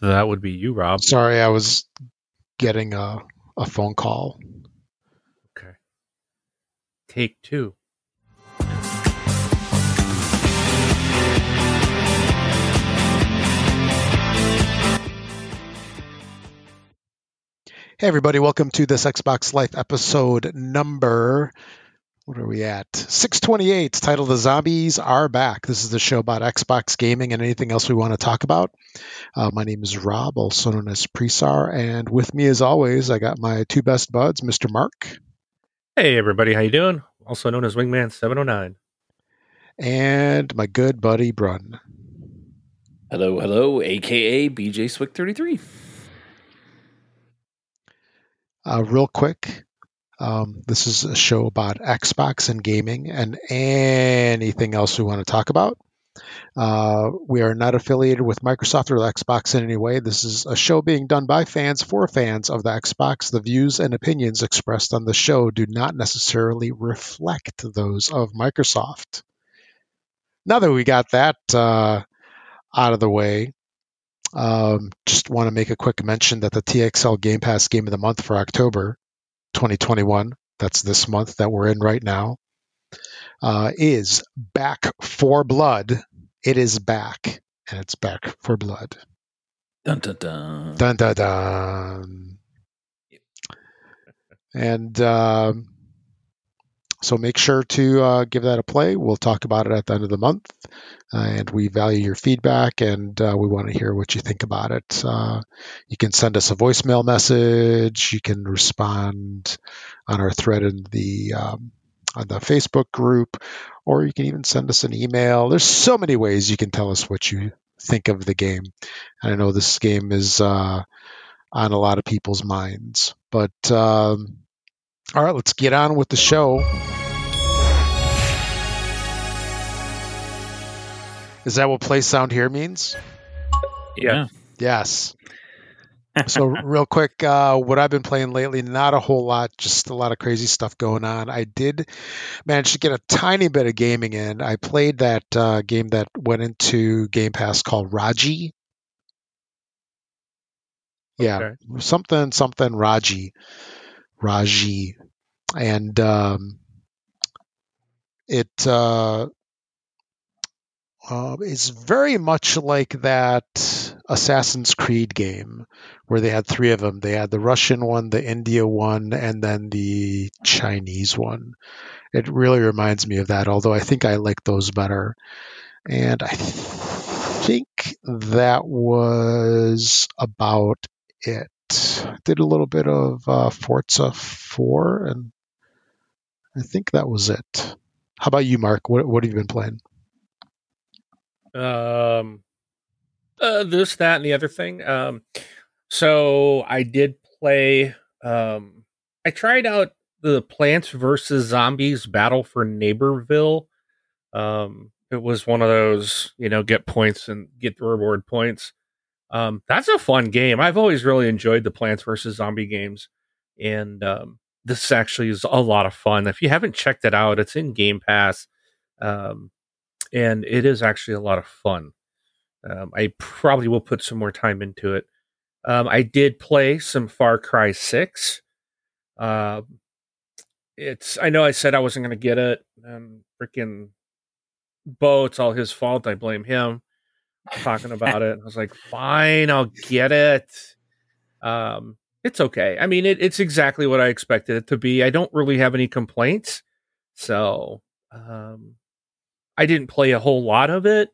that would be you, Rob. Sorry, I was getting a, a phone call. Okay. Take two. Hey, everybody, welcome to this Xbox Life episode number. What are we at? 628, It's titled The Zombies Are Back. This is the show about Xbox gaming and anything else we want to talk about. Uh, my name is Rob, also known as Presar, and with me, as always, I got my two best buds, Mr. Mark. Hey, everybody, how you doing? Also known as Wingman 709. And my good buddy, Brun. Hello, hello, aka BJ Swick 33. Uh, real quick, um, this is a show about Xbox and gaming and anything else we want to talk about. Uh, we are not affiliated with Microsoft or Xbox in any way. This is a show being done by fans for fans of the Xbox. The views and opinions expressed on the show do not necessarily reflect those of Microsoft. Now that we got that uh, out of the way, um, just want to make a quick mention that the TXL Game Pass Game of the Month for October 2021, that's this month that we're in right now, uh, is Back 4 Blood. It is back, and it's Back 4 Blood. Dun dun dun. Dun dun dun. And um, so make sure to uh, give that a play. We'll talk about it at the end of the month. Uh, and we value your feedback and uh, we want to hear what you think about it. Uh, you can send us a voicemail message. You can respond on our thread in the um, on the Facebook group, or you can even send us an email. There's so many ways you can tell us what you think of the game. And I know this game is uh, on a lot of people's minds. But um, all right, let's get on with the show. Is that what play sound here means? Yeah. Yes. so real quick, uh, what I've been playing lately, not a whole lot, just a lot of crazy stuff going on. I did manage to get a tiny bit of gaming in. I played that uh, game that went into Game Pass called Raji. Yeah, Okay. something something Raji, Raji, and um, it uh, uh, is very much like that Assassin's Creed game where they had three of them. They had the Russian one, the India one, and then the Chinese one. It really reminds me of that, although I think I like those better. And I think that was about it. Did a little bit of uh, Forza 4, and I think that was it. How about you, Mark? What, what have you been playing? Um, uh, this, that, and the other thing. Um, so I did play. Um, I tried out the Plants vs Zombies Battle for Neighborville. Um, it was one of those, you know, get points and get the reward points. Um, that's a fun game. I've always really enjoyed the Plants vs Zombie games, and um, this actually is a lot of fun. If you haven't checked it out, it's in Game Pass. Um, and it is actually a lot of fun. Um, I probably will put some more time into it. Um, I did play some Far Cry Six. Uh, it's I know I said I wasn't going to get it. Um, freaking Bo, it's all his fault. I blame him. Talking about it, I was like, fine, I'll get it. Um, it's okay. I mean, it, it's exactly what I expected it to be. I don't really have any complaints. So, um, I didn't play a whole lot of it,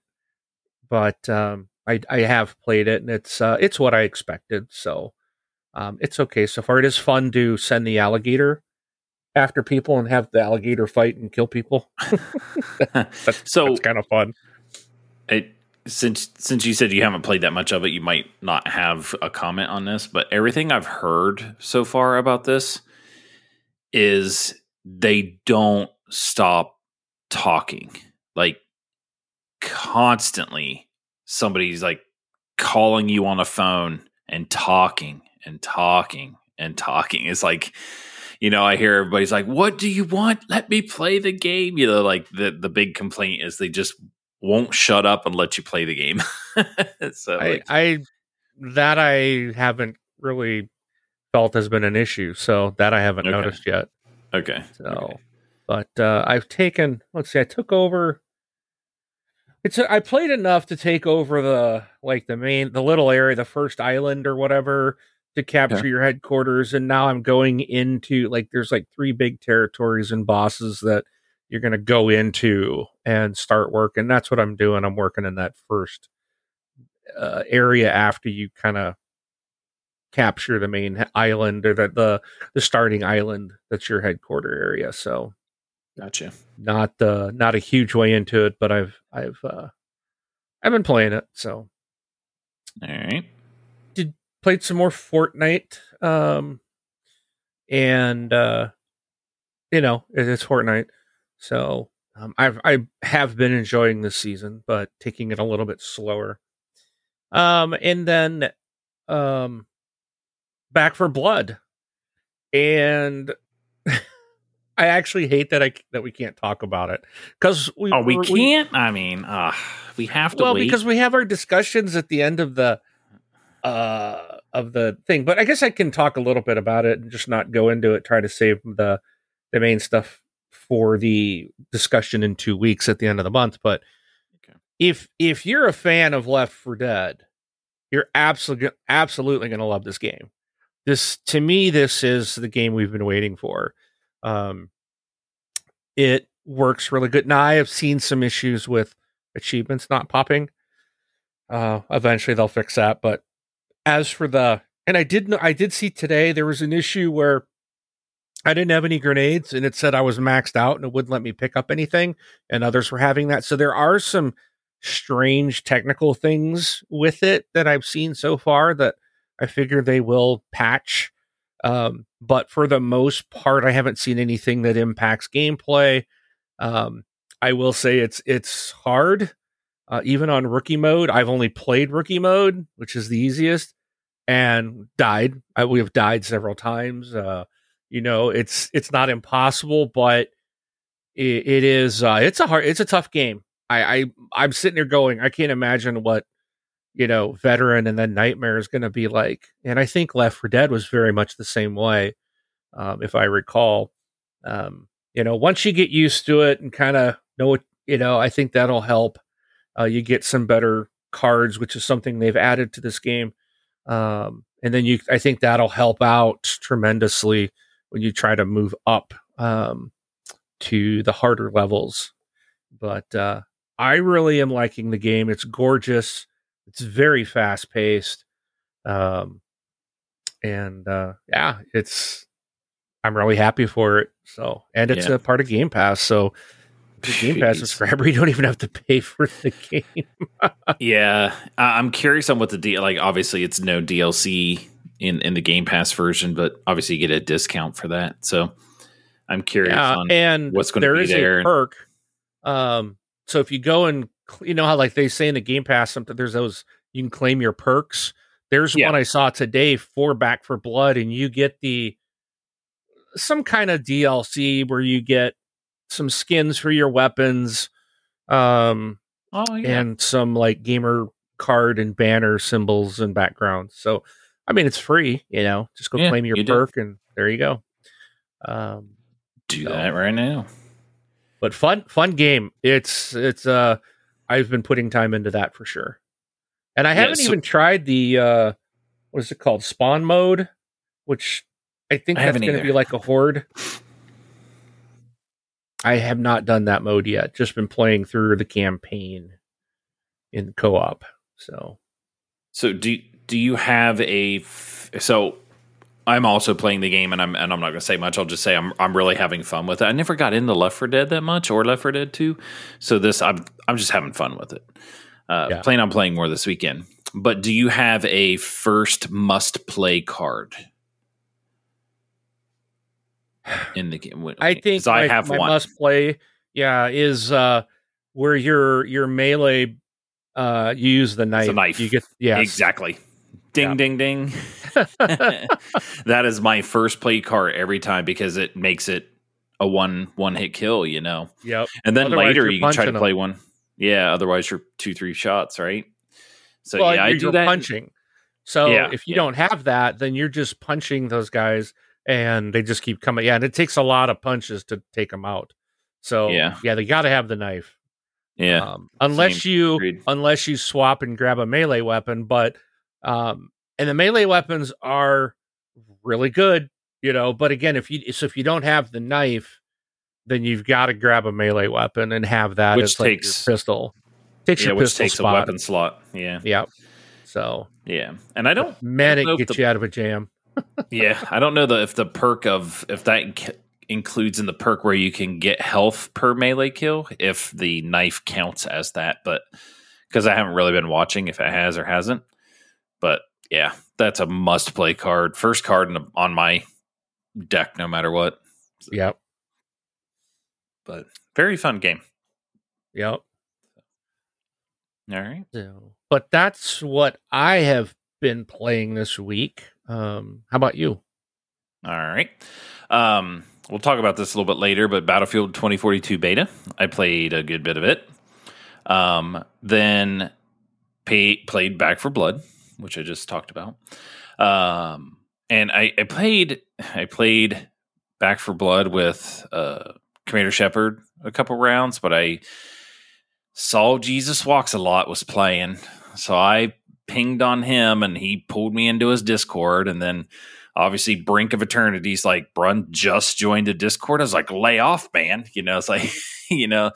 but um, I, I have played it, and it's uh, it's what I expected. So um, it's okay so far. It is fun to send the alligator after people and have the alligator fight and kill people. that's, so that's kind of fun. it, since since you said you haven't played that much of it, you might not have a comment on this, but everything I've heard so far about this is they don't stop talking. Like constantly somebody's like calling you on a phone and talking and talking and talking. It's like you know, I hear everybody's like, "What do you want? Let me play the game." You know, like the the big complaint is they just won't shut up and let you play the game. so I, like, I that I haven't really felt has been an issue. So that I haven't Okay. noticed yet. okay. So, okay. but uh, I've taken. Let's see. I took over. It's. I played enough to take over the like the main the little area, the first island or whatever to capture Okay. your headquarters, and now I'm going into like there's like three big territories and bosses that you're going to go into and start work, and that's what I'm doing. I'm working in that first uh, area after you kind of capture the main island or the, the the starting island that's your headquarter area. So Gotcha. not uh not a huge way into it, but I've I've uh I've been playing it. So All right. Did played some more Fortnite. Um and uh you know, it, it's Fortnite. So um I've I have been enjoying this season, but taking it a little bit slower. Um and then um Back 4 Blood. And I actually hate that I that we can't talk about it because we Oh, we we- can't. I mean, uh, we have to well wait. because we have our discussions at the end of the uh of the thing but i guess i can talk a little bit about it and just not go into it try to save the the main stuff for the discussion in two weeks at the end of the month but Okay. if if you're a fan of Left 4 Dead you're absolutely absolutely going to love this game this to me this is the game we've been waiting for um it works really good now i have seen some issues with achievements not popping. Uh, eventually they'll fix that. But as for the, and I did know, I did see today there was an issue where I didn't have any grenades and it said I was maxed out and it wouldn't let me pick up anything. And others were having that. So there are some strange technical things with it that I've seen so far that I figure they will patch. Um, but for the most part, I haven't seen anything that impacts gameplay. Um, I will say it's it's hard, uh, even on rookie mode. I've only played rookie mode, which is the easiest, and died. I, we have died several times. Uh, you know, it's it's not impossible, but it, it is uh, it's a hard it's a tough game. I, I I'm sitting there going, I can't imagine what you know veteran and then nightmare is going to be like. And I think Left 4 Dead was very much the same way, um, if I recall. Um, you know, once you get used to it and kind of know what you know, I think that'll help. Uh, you get some better cards, which is something they've added to this game. Um, and then you, I think that'll help out tremendously when you try to move up um, to the harder levels. But uh, I really am liking the game. It's gorgeous. It's very fast paced. Um, and uh, yeah, it's I'm really happy for it. So, and it's Yeah. a part of Game Pass. So, Game Pass subscriber, you don't even have to pay for the game. Yeah, I'm curious on what the deal. Like, obviously, it's no DLC in in the Game Pass version, but obviously, you get a discount for that. So, I'm curious Yeah, on. and what's gonna be is there a perk. Um, so if you go and you know how like they say in the Game Pass, something there's those you can claim your perks. There's Yeah. one I saw today for Back 4 Blood, and you get the some kind of DLC where you get some skins for your weapons, um, oh yeah, and some like gamer card and banner symbols and backgrounds. So, I mean, it's free. You know, just go Yeah, claim your you do. perk, and there you go. Um, do so- that right now. but fun fun game it's it's uh i've been putting time into that for sure and i Yeah, haven't so- even tried the uh what is it called spawn mode which i think I that's going to be like a horde i have not done that mode yet just been playing through the campaign in co-op so So do do you have a? f- So I'm also playing the game, and I'm and I'm not going to say much. I'll just say I'm I'm really having fun with it. I never got into Left 4 Dead that much, or Left 4 Dead 2. So this I'm I'm just having fun with it. Uh, Yeah. Plan on playing more this weekend. But do you have a first must play card in the game? i think I my, have my one. must play yeah is uh where your your melee uh you use the knife, knife. you get yeah Exactly. Ding Yeah. ding ding. that is my first play card every time because it makes it a one one hit kill, you know. yep And then Otherwise, later you're can try to play one. Yeah, otherwise you're two, three shots, right? So well, yeah, I you're do that. punching. So Yeah, if you yeah. don't have that, then you're just punching those guys, and they just keep coming. Yeah, and it takes a lot of punches to take them out. So Yeah. yeah, they got to have the knife. Yeah, Um, unless Same. you Agreed. unless you swap and grab a melee weapon, but um, and the melee weapons are really good, you know. But again, if you so if you don't have the knife, then you've got to grab a melee weapon and have that Which as like takes- pistol. Takes yeah, your which pistol takes spot. a weapon slot. Yeah, Yep. So yeah, and I don't. man, know it if gets the- you out of a jam. Yeah, I don't know the if the perk of if that inc- includes in the perk where you can get health per melee kill if the knife counts as that, but because I haven't really been watching if it has or hasn't. Yeah, that's a must play card. First card in the, on my deck, no matter what. Yep. But very fun game. Yep. All right. So, but that's what I have been playing this week. Um, how about you? All right. Um, we'll talk about this a little bit later, but Battlefield 2042 beta, I played a good bit of it. Um, then pay, played Back 4 Blood, which I just talked about. Um, and I, I played I played Back 4 Blood with uh, Commander Shepard a couple rounds, but I saw Jesus Walks a lot was playing, so I pinged on him and he pulled me into his Discord, and then obviously brink of eternity's like brun just joined the discord. I was like lay off man. You know it's like you know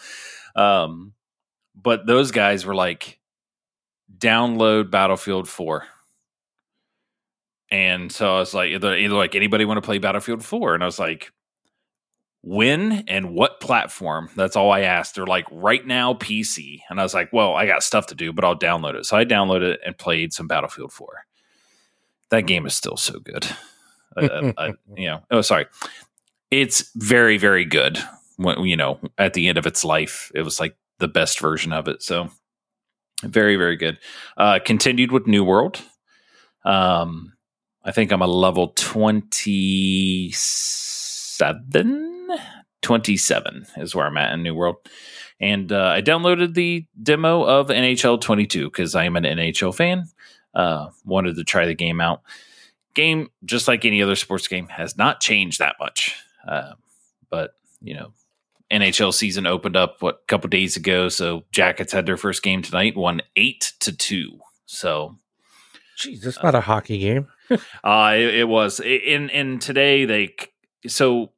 um but those guys were like download battlefield 4 and so i was like either, either like anybody want to play battlefield 4 and i was like when and what platform? That's all i asked. They're like right now pc and i was like well i got stuff to do but i'll download it. So i downloaded it and played some battlefield 4 that game is still so good. Uh, uh, uh, you know oh sorry. It's very very good. When you know at the end of its life it was like the best version of it so very very good. Uh continued with new world. Um i think i'm a level 27 27 is where i'm at in new world. And uh, i downloaded the demo of nhl 22 because i am an nhl fan. Uh wanted to try the game out. Game just like any other sports game has not changed that much. Uh, but you know nhl season opened up what a couple days ago so jackets had their first game tonight won eight to two. So Jeez, it's not a hockey game. uh it, it was. In in today they so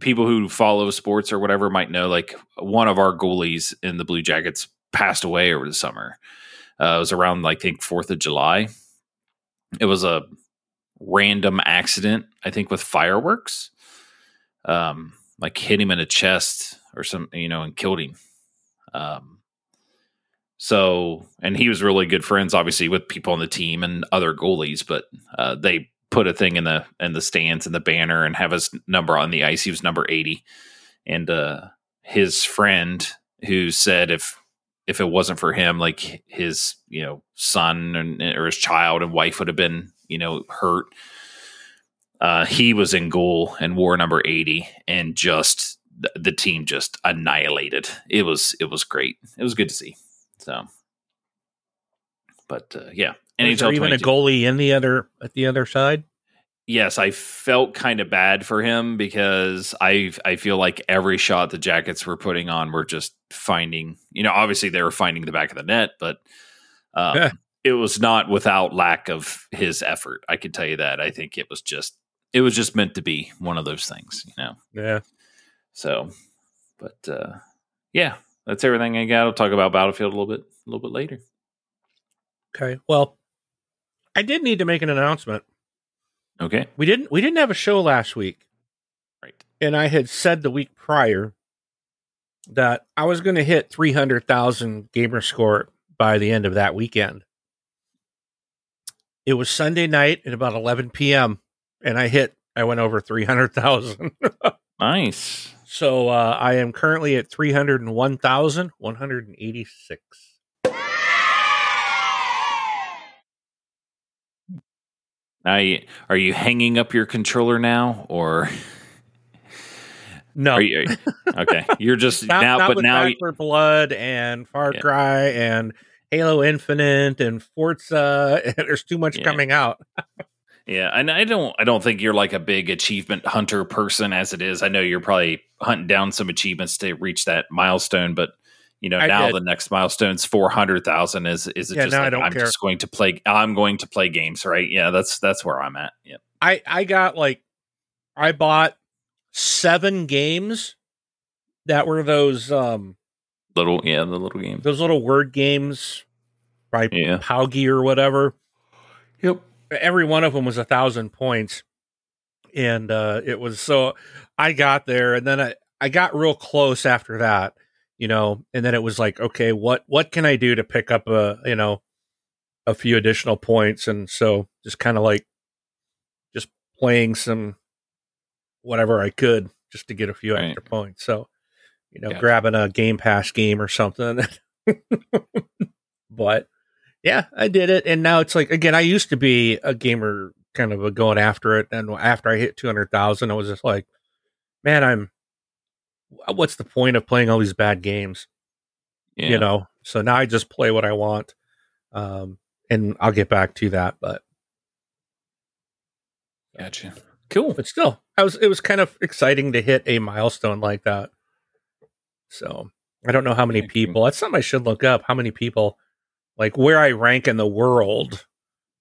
people who follow sports or whatever might know like one of our goalies in the blue jackets passed away over the summer. Uh, it was around like, i think fourth of july. It was a random accident i think with fireworks. Um like hit him in the chest or some you know and killed him. Um so and he was really good friends obviously with people on the team and other goalies but uh, they put a thing in the in the stands and the banner and have his number on the ice. He was number 80 and uh his friend who said if if it wasn't for him like his you know son and or his child and wife would have been you know hurt uh he was in goal and wore number 80 and just th- the team just annihilated it was it was great it was good to see so but uh, yeah there NHL even a goalie in the other at the other side? yes, I felt kind of bad for him because I I feel like every shot the Jackets were putting on were just finding. You know, obviously they were finding the back of the net, but um, it was not without lack of his effort. I can tell you that. I think it was just it was just meant to be one of those things. You know, Yeah. so but uh, yeah, that's everything I got. I'll talk about Battlefield a little bit a little bit later. Okay. Well, I did need to make an announcement. Okay, We didn't we didn't have a show last week, right. and I had said the week prior that I was going to hit 300,000 gamer score by the end of that weekend. It was Sunday night at about 11 p.m. and I hit I went over 300,000. Nice. so uh, I am currently at 301,186. Now, are you hanging up your controller now, or No, Are you- are you- okay, you're just not, now, not but now, Back 4 Blood and Far Yeah. Cry and Halo Infinite and Forza. There's too much Yeah. coming out. Yeah, and I don't, I don't think you're like a big achievement hunter person as it is. I know you're probably hunting down some achievements to reach that milestone, but you know I now did. the next milestone's four hundred thousand. Is is it Yeah, just now I like, don't I'm care. just going to play? I'm going to play games, right? Yeah, that's that's where I'm at. Yeah, I I got like I bought seven games that were those um little, yeah, the little games. those little word games by Yeah. Paugy or whatever. Yep. Every one of them was a thousand points, and uh, it was so. I got there, and then I I got real close after that, you know, and then it was like, okay, what what can I do to pick up a you know a few additional points, and so just kind of like just playing some whatever I could just to get a few Right. extra points. So you know, grabbing a Game Pass game or something. but yeah, I did it, and now it's like again. I used to be a gamer, kind of a going after it, and after I hit two hundred thousand, I was just like, man, I'm. What's the point of playing all these bad games? Yeah. You know. So now I just play what I want, um, and I'll get back to that. But Gotcha. Cool. but still, I was. It was kind of exciting to hit a milestone like that. So I don't know how many people. That's something I should look up. How many people, like where I rank in the world?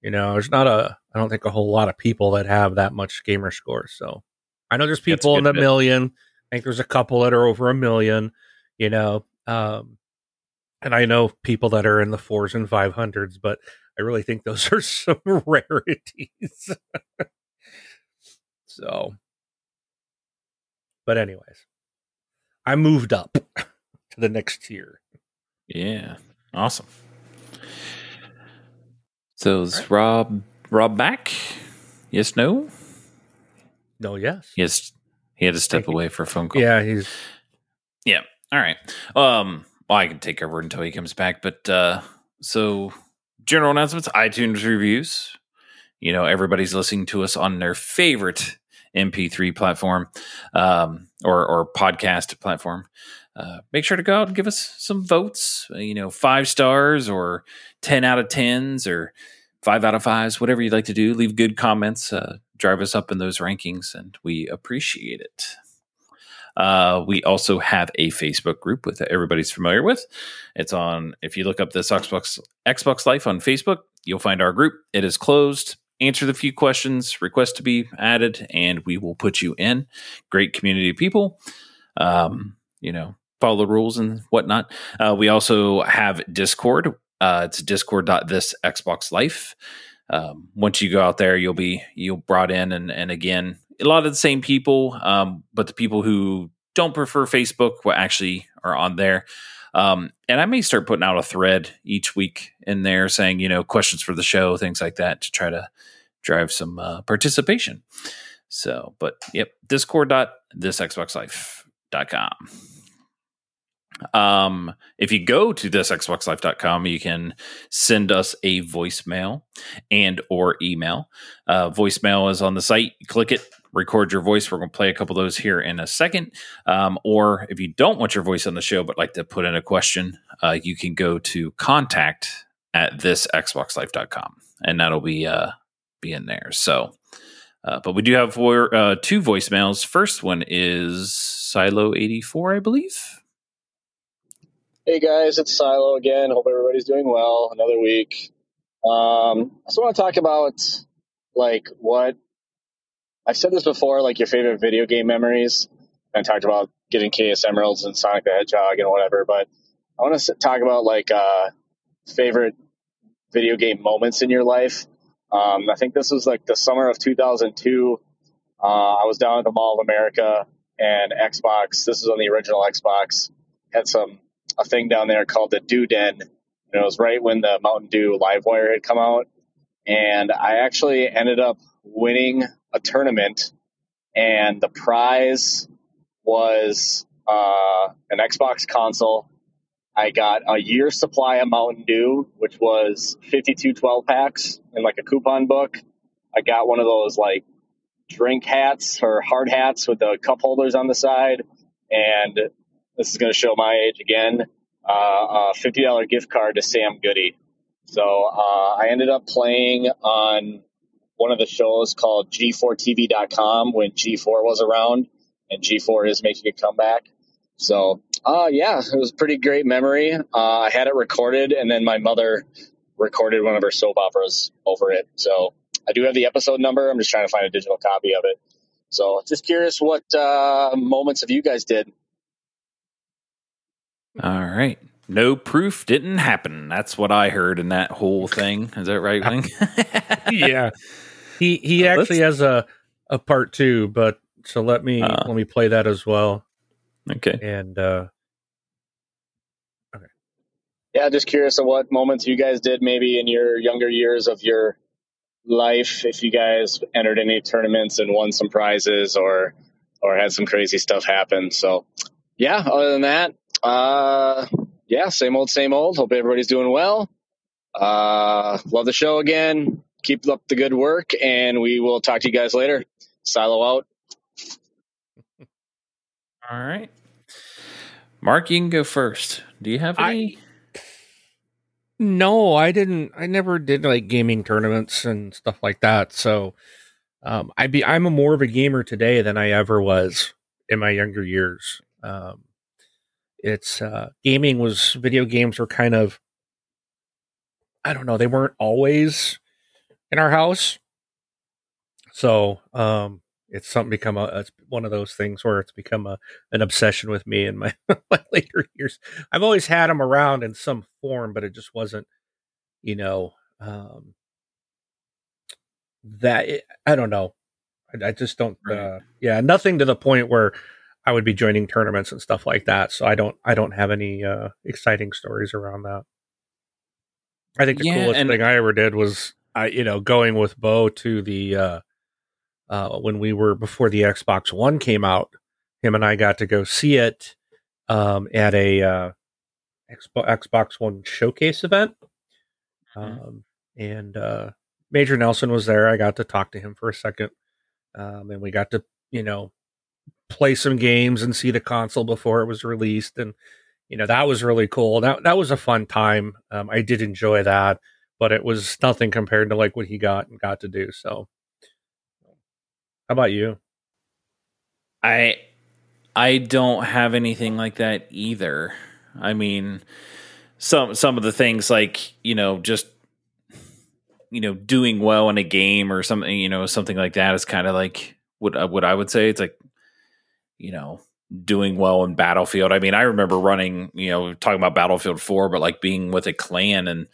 You know, there's not a. I don't think a whole lot of people that have that much gamer score. So I know there's people in the bit. million. I think there's a couple that are over a million. You know, um, and I know people that are in the fours and five hundreds, but I really think those are some rarities. so, but anyways, I moved up to the next tier. Yeah. Awesome. So is Alright. Rob Rob back? Yes, no? No, yes, Yes. He had to step Thank you. away for a phone call. yeah, he's Yeah. All right. Um, well, I can take over until he comes back. But uh, so general announcements, iTunes reviews. You know, everybody's listening to us on their favorite MP3 platform um, or or podcast platform. Uh, make sure to go out and give us some votes. uh, You know, five stars or ten out of tens or five out of fives, whatever you'd like to do. Leave good comments. Uh, drive us up in those rankings, and we appreciate it. Uh, we also have a Facebook group with everybody's familiar with. It's on if you look up this Xbox Xbox Life on Facebook, you'll find our group. It is closed. Answer the few questions, request to be added, and we will put you in. Great community of people. Um, you know, follow the rules and whatnot. Uh, we also have Discord. Uh, it's discord.this Xbox Life. Um, once you go out there, you'll be you'll brought in, and and again, a lot of the same people, um, but the people who don't prefer Facebook will actually are on there. Um, and I may start putting out a thread each week in there saying, you know, questions for the show, things like that to try to drive some uh, participation. So, but yep, discord.thisxboxlife.com. Um, if you go to thisxboxlife.com, you can send us a voicemail and or email. Uh, voicemail is on the site. Click it, record your voice. We're going to play a couple of those here in a second. Um, or if you don't want your voice on the show but like to put in a question, uh, you can go to contact at thisxboxlife.com and that'll be uh, be in there. So, uh, but we do have four, uh, two voicemails. First one is Silo eighty four, I believe. Hey guys, it's Silo again. Hope everybody's doing well. Another week. Um, I just want to talk about like what I've said this before, like your favorite video game memories. I talked about getting Chaos Emeralds and Sonic the Hedgehog and whatever, but I want to talk about like uh, favorite video game moments in your life. Um, I think this was like the summer of 2002. Uh, I was down at the Mall of America and Xbox. This is on the original Xbox. Had some a thing down there called the Dew Den. And it was right when the Mountain Dew Livewire had come out. And I actually ended up winning a tournament, and the prize was uh, an Xbox console. I got a year's supply of Mountain Dew, which was 52 12 packs in like a coupon book. I got one of those like drink hats or hard hats with the cup holders on the side. And this is going to show my age again. Uh, a fifty dollar gift card to Sam Goody. So uh, I ended up playing on one of the shows called G4TV.com when G4 was around, and G4 is making a comeback. So, uh, yeah, it was a pretty great memory. Uh, I had it recorded, and then my mother recorded one of her soap operas over it. So I do have the episode number. I'm just trying to find a digital copy of it. So just curious what uh, moments of you guys did. All right. No proof didn't happen. That's what I heard in that whole thing. Is that right, Wing? yeah. He he uh, actually has a a part two, but so let me uh, let me play that as well. Okay. And uh okay. Yeah, just curious of what moments you guys did maybe in your younger years of your life if you guys entered any tournaments and won some prizes or or had some crazy stuff happen. So yeah, other than that, uh yeah, same old, same old. Hope everybody's doing well. Uh love the show again. Keep up the good work and we will talk to you guys later. Silo out. All right. Mark, you can go first. Do you have any? I, no, I didn't. I never did like gaming tournaments and stuff like that. So, um, I be I'm a more of a gamer today than I ever was in my younger years. Um, it's uh, gaming was video games were kind of I don't know they weren't always in our house, so um, it's something become a it's one of those things where it's become a an obsession with me in my, my later years. I've always had them around in some form, but it just wasn't, you know, um, that it, I don't know. I, I just don't. Right. Uh, yeah, nothing to the point where I would be joining tournaments and stuff like that. So I don't I don't have any uh, exciting stories around that. I think the yeah, coolest thing I ever did was I you know going with Bo to the uh, uh, when we were before the Xbox One came out. Him and I got to go see it um, at a uh, Xbox Xbox One showcase event, mm-hmm. um, and uh, Major Nelson was there. I got to talk to him for a second, um, and we got to you know play some games and see the console before it was released, and you know that was really cool. That that was a fun time. Um, I did enjoy that, but it was nothing compared to like what he got and got to do. So how about you? I I don't have anything like that either. I mean, some some of the things like you know just you know doing well in a game or something you know something like that is kind of like what what I would say. It's like you know doing well in Battlefield. I mean, I remember running you know talking about Battlefield Four, but like being with a clan and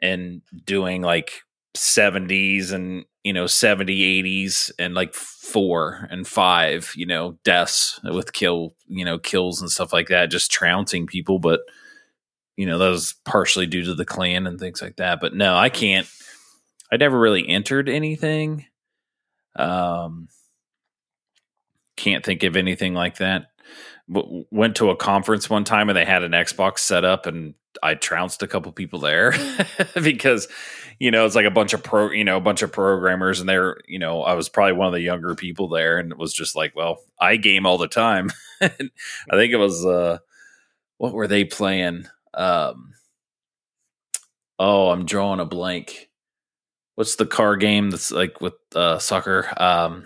and doing like 70s and you know 70 80s and like four and five you know deaths with kill you know kills and stuff like that just trouncing people but you know that was partially due to the clan and things like that but no i can't i never really entered anything um can't think of anything like that. Went to a conference one time and they had an xbox set up and I trounced a couple people there because you know it's like a bunch of pro you know a bunch of programmers and they're you know I was probably one of the younger people there and it was just like well I game all the time. I think it was uh what were they playing? Um oh I'm drawing a blank. What's the car game that's like with uh soccer? Um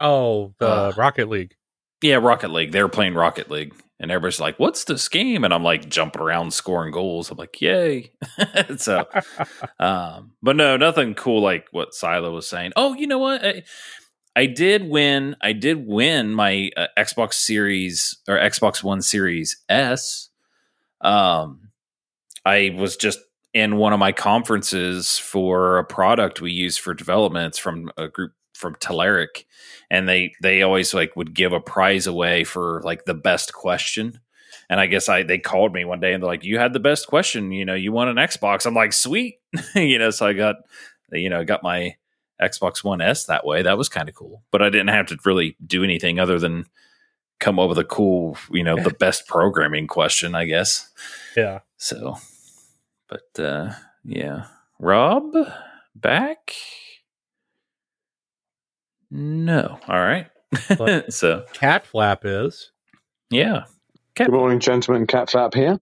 oh the uh, Rocket League yeah Rocket League they were playing Rocket League and everybody's like, "What's this game?" And I'm like jumping around scoring goals. I'm like, "Yay!" so, um, but no, nothing cool like what Silo was saying. Oh, you know what? I, I did win. I did win my uh, Xbox Series or Xbox One Series S. Um, I was just in one of my conferences for a product we use for developments from a group from Telerik, and they they always like would give a prize away for like the best question. And I guess I they called me one day and they're like, "You had the best question. You know, you won an Xbox." I'm like, "Sweet," you know. So I got you know got my Xbox One S that way. That was kind of cool. But I didn't have to really do anything other than come up with a cool, you know, the best programming question, I guess. Yeah. So, but uh yeah, Rob back. No. All right. So Cat Flap is. yeah. Good morning, gentlemen. Cat Flap here.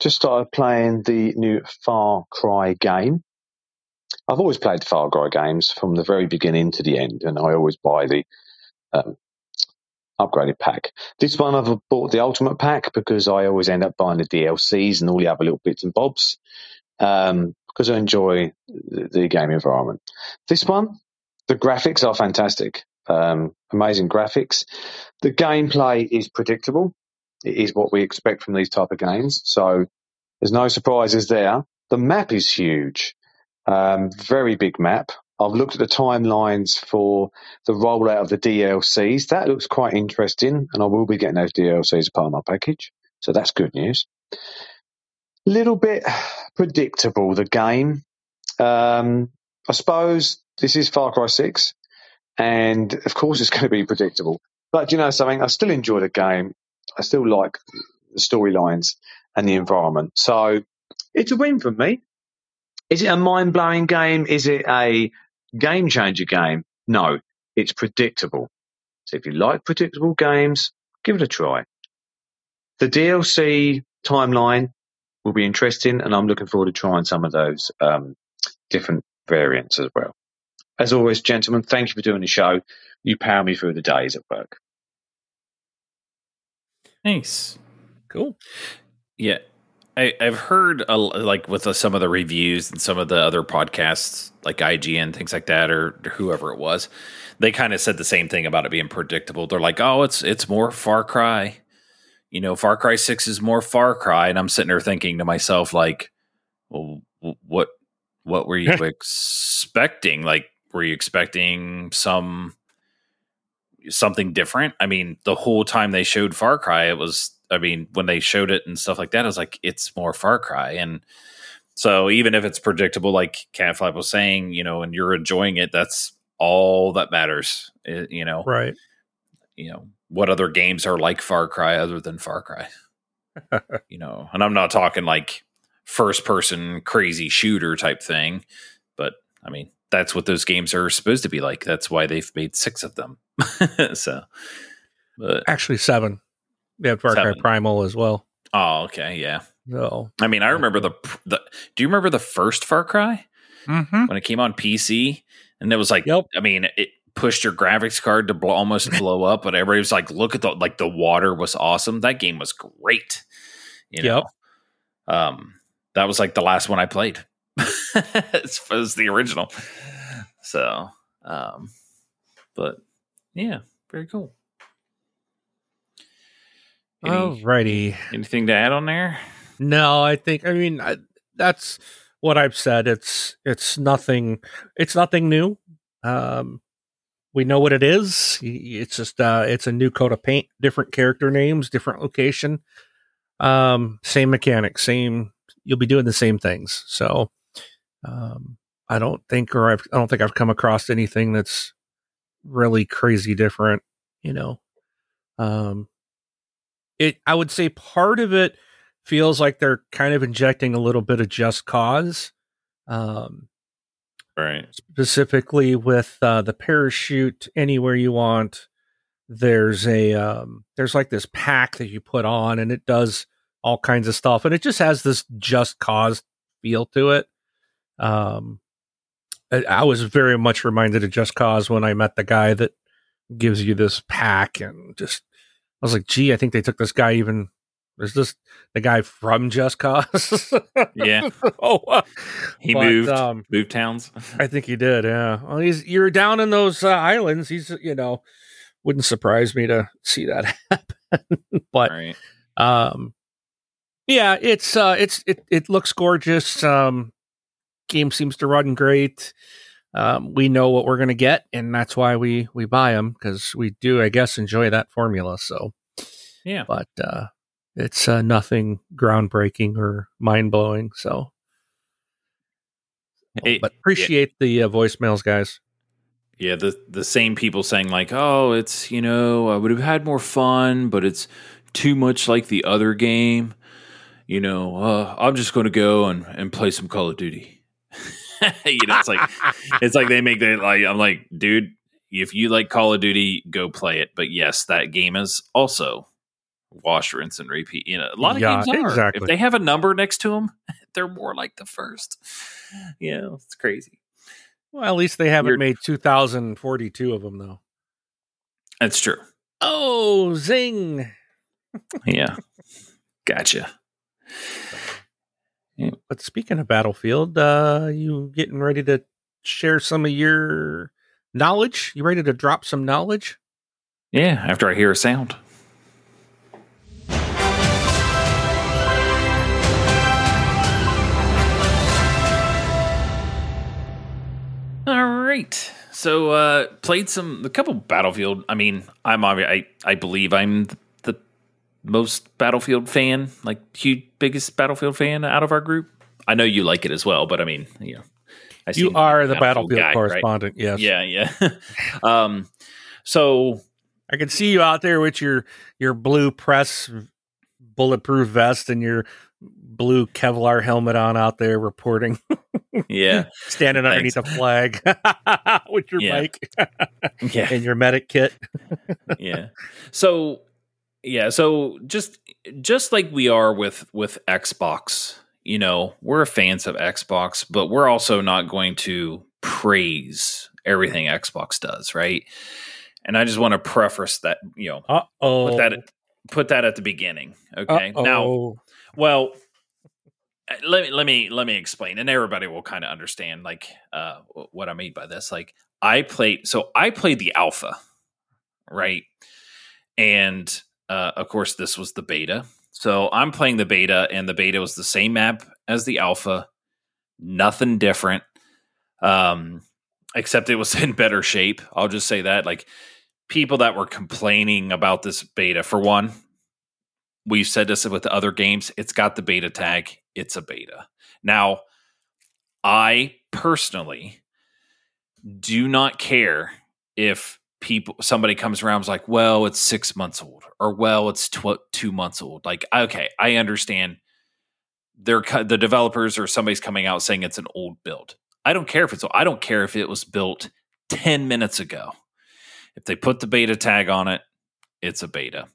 Just started playing the new Far Cry game. I've always played Far Cry games from the very beginning to the end, and I always buy the um, upgraded pack. This one I've bought the Ultimate pack because I always end up buying the DLCs and all the other little bits and bobs um, because I enjoy the, the game environment. This one, the graphics are fantastic. Um, amazing graphics. The gameplay is predictable. It is what we expect from these type of games. So there's no surprises there. The map is huge. Um, very big map. I've looked at the timelines for the rollout of the DLCs. That looks quite interesting, and I will be getting those DLCs as part of my package. So that's good news. Little bit predictable, the game. Um, I suppose this is Far Cry 6, and of course it's going to be predictable. But you know something? I still enjoy the game. I still like the storylines and the environment. So it's a win for me. Is it a mind blowing game? Is it a game changer game? No, it's predictable. So if you like predictable games, give it a try. The DLC timeline will be interesting, and I'm looking forward to trying some of those um, different variants as well. As always, gentlemen, thank you for doing the show. You power me through the days at work. Nice. Cool. Yeah. I, I've heard a, like with uh, some of the reviews and some of the other podcasts like IGN things like that or whoever it was, they kind of said the same thing about it being predictable. They're like, "Oh, it's it's more Far Cry." You know, Far Cry 6 is more Far Cry and I'm sitting there thinking to myself like, "Well, what what were you expecting? Like were you expecting some something different? I mean, the whole time they showed Far Cry, it was I mean, when they showed it and stuff like that, I was like, it's more Far Cry. And so even if it's predictable, like Catflap was saying, you know, and you're enjoying it, that's all that matters. It, you know, Right. you know, what other games are like Far Cry other than Far Cry? you know, and I'm not talking like first person crazy shooter type thing, but I mean, that's what those games are supposed to be like. That's why they've made six of them. so, but Actually, seven. We have Far Cry Primal as well. oh, okay, yeah. So, I mean, I remember the the. Do you remember the first Far Cry mm-hmm. when it came on PC? And it was like, Yep. I mean, it pushed your graphics card to blow, almost blow up, but everybody was like, "Look at the like the water was awesome. That game was great." You know, um, that was like the last one I played. it was the original. So, um, but yeah, very cool. Any- alrighty. anything to add on there? No, I think I mean I, that's what I've said. It's it's nothing. It's nothing new. Um, we know what it is. It's just uh, it's a new coat of paint, different character names, different location, um, same mechanics, same. You'll be doing the same things. So, um, I don't think, or I've, I don't think I've come across anything that's really crazy different. You know, um, it. I would say part of it feels like they're kind of injecting a little bit of just cause. Um, Right. specifically with uh, the parachute anywhere you want. There's a um, there's like this pack that you put on, and it does all kinds of stuff, and it just has this just cause feel to it. Um, I, I was very much reminded of Just Cause when I met the guy that gives you this pack, and just I was like, gee, I think they took this guy even. Is this the guy from Just Cause? Yeah. oh, uh, He but, moved Um, moved towns. I think he did. Yeah. Well, he's you're down in those uh, islands. He's you know wouldn't surprise me to see that happen. but right. um, yeah, it's uh, it's it it looks gorgeous. Um, game seems to run great. Um, we know what we're gonna get, and that's why we we buy them because we do, I guess, enjoy that formula. So, Yeah. but uh, it's uh, nothing groundbreaking or mind blowing. So, Hey, but appreciate the uh, voicemails, guys. Yeah, the the same people saying like, "Oh, it's you know, I would have had more fun, but it's too much like the other game." You know, uh, I'm just going to go and, and play some Call of Duty. you know, it's like it's like they make that like I'm like, dude, if you like Call of Duty, go play it. But yes, that game is also wash, rinse, and repeat. You know, a lot of Yeah, games are. exactly. If they have a number next to them, they're more like the first. Yeah, it's crazy. Well, at least they haven't You're- made 2042 of them, though. That's true. Oh, zing! Yeah, gotcha. But speaking of Battlefield, uh, you getting ready to share some of your knowledge? You ready to drop some knowledge? Yeah, after I hear a sound. All right. So uh played some a couple Battlefield. I mean, I'm obvi- I I believe I'm the most Battlefield fan, like huge biggest Battlefield fan out of our group. I know you like it as well, but I mean, you know, I You are the Battlefield Battlefield guy, right? correspondent. Yes. Yeah, yeah. um so I can see you out there with your your blue press bulletproof vest and your blue Kevlar helmet on out there reporting, yeah. standing underneath a flag with your Yeah. mic Yeah. and your medic kit. yeah. So yeah, so just just like we are with with Xbox, you know, we're fans of Xbox, but we're also not going to praise everything Xbox does, right? And I just want to preface that, you know, put that put that at the beginning, okay? Now, Now, well, uh, let me let me let me explain, and everybody will kind of understand like uh, what I mean by this. Like, I played, so I played the alpha, right? And uh, of course, this was the beta. So I'm playing the beta, and the beta was the same map as the alpha, nothing different, um, except it was in better shape. I'll just say that. Like, people that were complaining about this beta, for one, we've said this with other games, it's got the beta tag. It's a beta. Now, I personally do not care if people somebody comes around is like, well, it's six months old, or well, it's tw- two months old. Like, okay, I understand. They're the developers or somebody's coming out saying it's an old build. I don't care if it's. I don't care if it was built ten minutes ago. If they put the beta tag on it, it's a beta.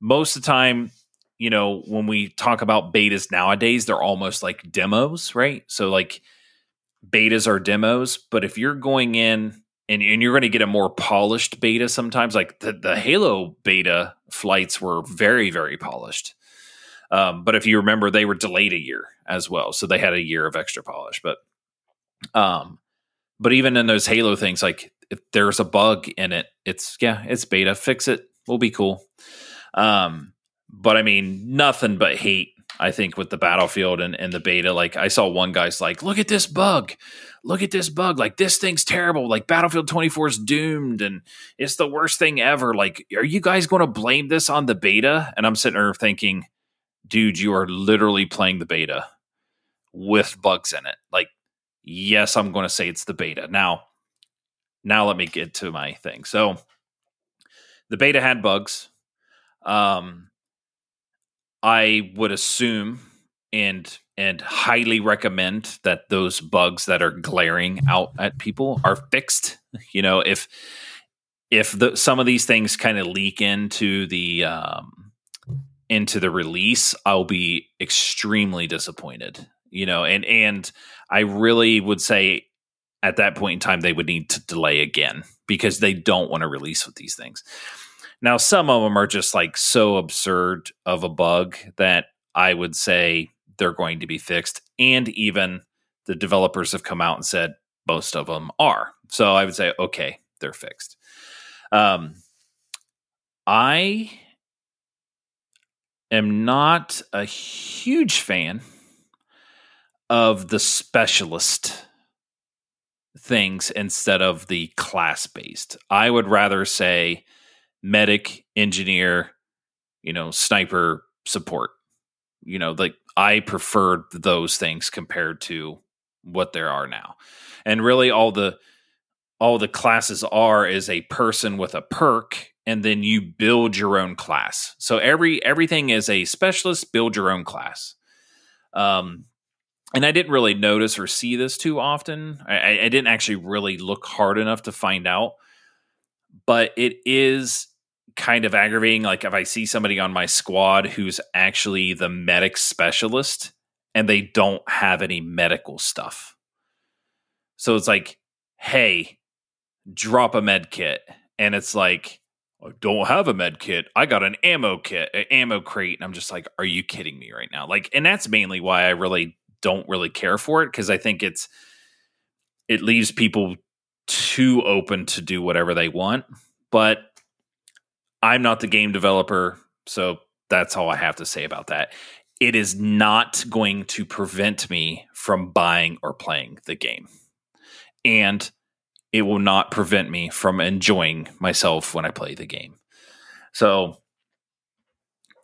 Most of the time, you know, when we talk about betas nowadays, they're almost like demos, right? So like betas are demos, but if you're going in and, and you're going to get a more polished beta sometimes, like the, the Halo beta flights were very, very polished. Um, but if you remember, they were delayed a year as well. So they had a year of extra polish. But um, but even in those Halo things, like if there's a bug in it, it's yeah, it's beta. Fix it. We'll be cool. Um, but I mean, nothing but hate. I think with the battlefield and, and the beta, like I saw one guy's like, look at this bug, look at this bug, like this thing's terrible, like Battlefield 24 is doomed and it's the worst thing ever. Like, are you guys going to blame this on the beta? And I'm sitting there thinking, dude, you are literally playing the beta with bugs in it. Like, yes, I'm going to say it's the beta. Now, now let me get to my thing. So the beta had bugs. Um, I would assume and and highly recommend that those bugs that are glaring out at people are fixed. You know, if if the, some of these things kind of leak into the um, into the release, I'll be extremely disappointed. You know, and and I really would say at that point in time they would need to delay again because they don't want to release with these things. Now, some of them are just like so absurd of a bug that I would say they're going to be fixed. And even the developers have come out and said most of them are. So I would say, okay, they're fixed. Um, I am not a huge fan of the specialist things instead of the class based. I would rather say medic, engineer, you know, sniper support. You know, like I preferred those things compared to what there are now. And really all the all the classes are is a person with a perk and then you build your own class. So every everything is a specialist build your own class. Um and I didn't really notice or see this too often. I, I didn't actually really look hard enough to find out. But it is kind of aggravating. Like if I see somebody on my squad who's actually the medic specialist and they don't have any medical stuff. So it's like, hey, drop a med kit. And it's like, I don't have a med kit. I got an ammo kit, an ammo crate. And I'm just like, are you kidding me right now? Like, and that's mainly why I really don't really care for it because I think it's, it leaves people too open to do whatever they want. But I'm not the game developer. So that's all I have to say about that. It is not going to prevent me from buying or playing the game. And it will not prevent me from enjoying myself when I play the game. So,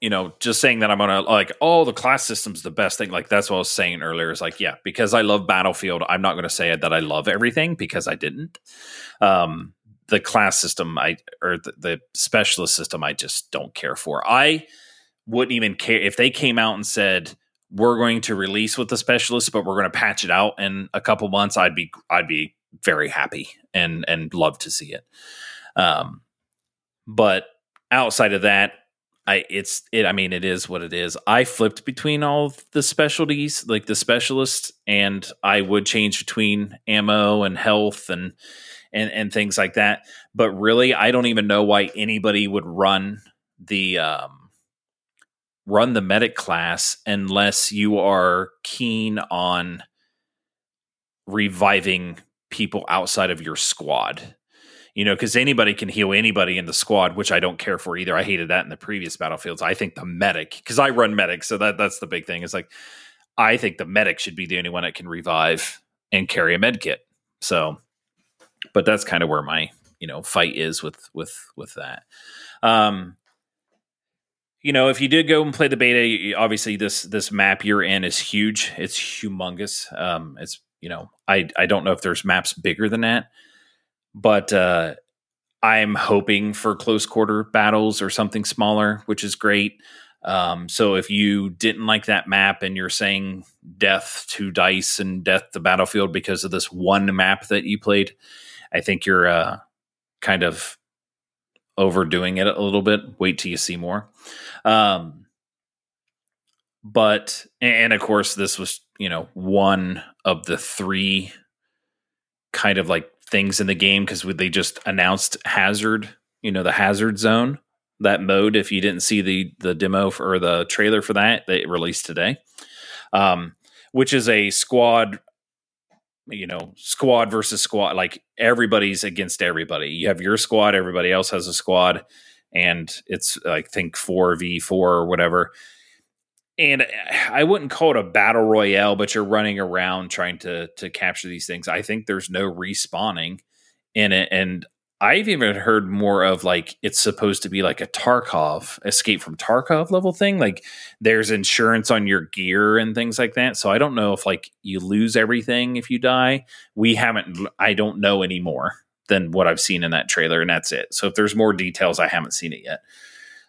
you know, just saying that I'm gonna like, oh, the class system's the best thing. Like that's what I was saying earlier. Is like, yeah, because I love Battlefield, I'm not gonna say that I love everything because I didn't. Um, the class system, I or the, the specialist system, I just don't care for. I wouldn't even care if they came out and said we're going to release with the specialist, but we're going to patch it out in a couple months. I'd be I'd be very happy and and love to see it. Um, but outside of that, I it's it. I mean, it is what it is. I flipped between all the specialties, like the specialist, and I would change between ammo and health and and and things like that. But really, I don't even know why anybody would run the um, run the medic class unless you are keen on reviving people outside of your squad. You know, because anybody can heal anybody in the squad, which I don't care for either. I hated that in the previous battlefields. I think the medic, because I run medic, so that that's the big thing. Is like, I think the medic should be the only one that can revive and carry a med kit. So, but that's kind of where my you know fight is with with with that. Um, you know, if you did go and play the beta, obviously this this map you're in is huge. It's humongous. Um, it's you know, I I don't know if there's maps bigger than that, but uh, I'm hoping for close quarter battles or something smaller, which is great. Um, so if you didn't like that map and you're saying death to dice and death to battlefield because of this one map that you played, I think you're uh, kind of overdoing it a little bit. Wait till you see more. Um, but and of course this was you know one of the three kind of like things in the game because they just announced hazard you know the hazard zone that mode. If you didn't see the the demo for, or the trailer for that they released today. Um which is a squad you know squad versus squad like everybody's against everybody. You have your squad everybody else has a squad and it's i think 4v4 or whatever and I wouldn't call it a battle royale, but you're running around trying to to capture these things. I think there's no respawning in it, and I've even heard more of like it's supposed to be like a Tarkov escape from Tarkov level thing. Like there's insurance on your gear and things like that. So I don't know if like you lose everything if you die. We haven't. I don't know anymore than what I've seen in that trailer, and that's it. So if there's more details, I haven't seen it yet.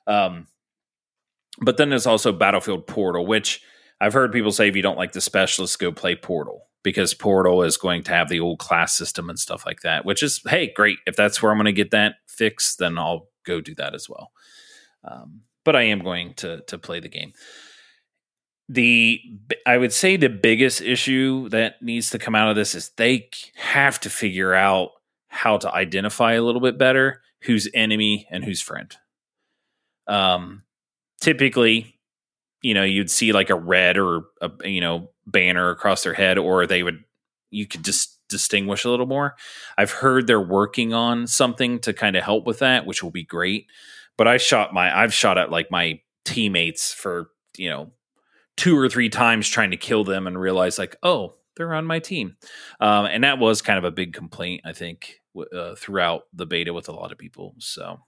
Um, but then there's also Battlefield Portal, which I've heard people say if you don't like the specialists, go play Portal because Portal is going to have the old class system and stuff like that. Which is hey, great. If that's where I'm going to get that fixed, then I'll go do that as well. Um, but I am going to to play the game. The I would say the biggest issue that needs to come out of this is they have to figure out how to identify a little bit better who's enemy and who's friend. Um, typically, you know, you'd see like a red or a you know banner across their head, or they would you could just distinguish a little more. I've heard they're working on something to kind of help with that, which will be great. But I shot my I've shot at like my teammates for you know two or three times trying to kill them and realize like oh they're on my team um, and that was kind of a big complaint i think uh, throughout the beta with a lot of people so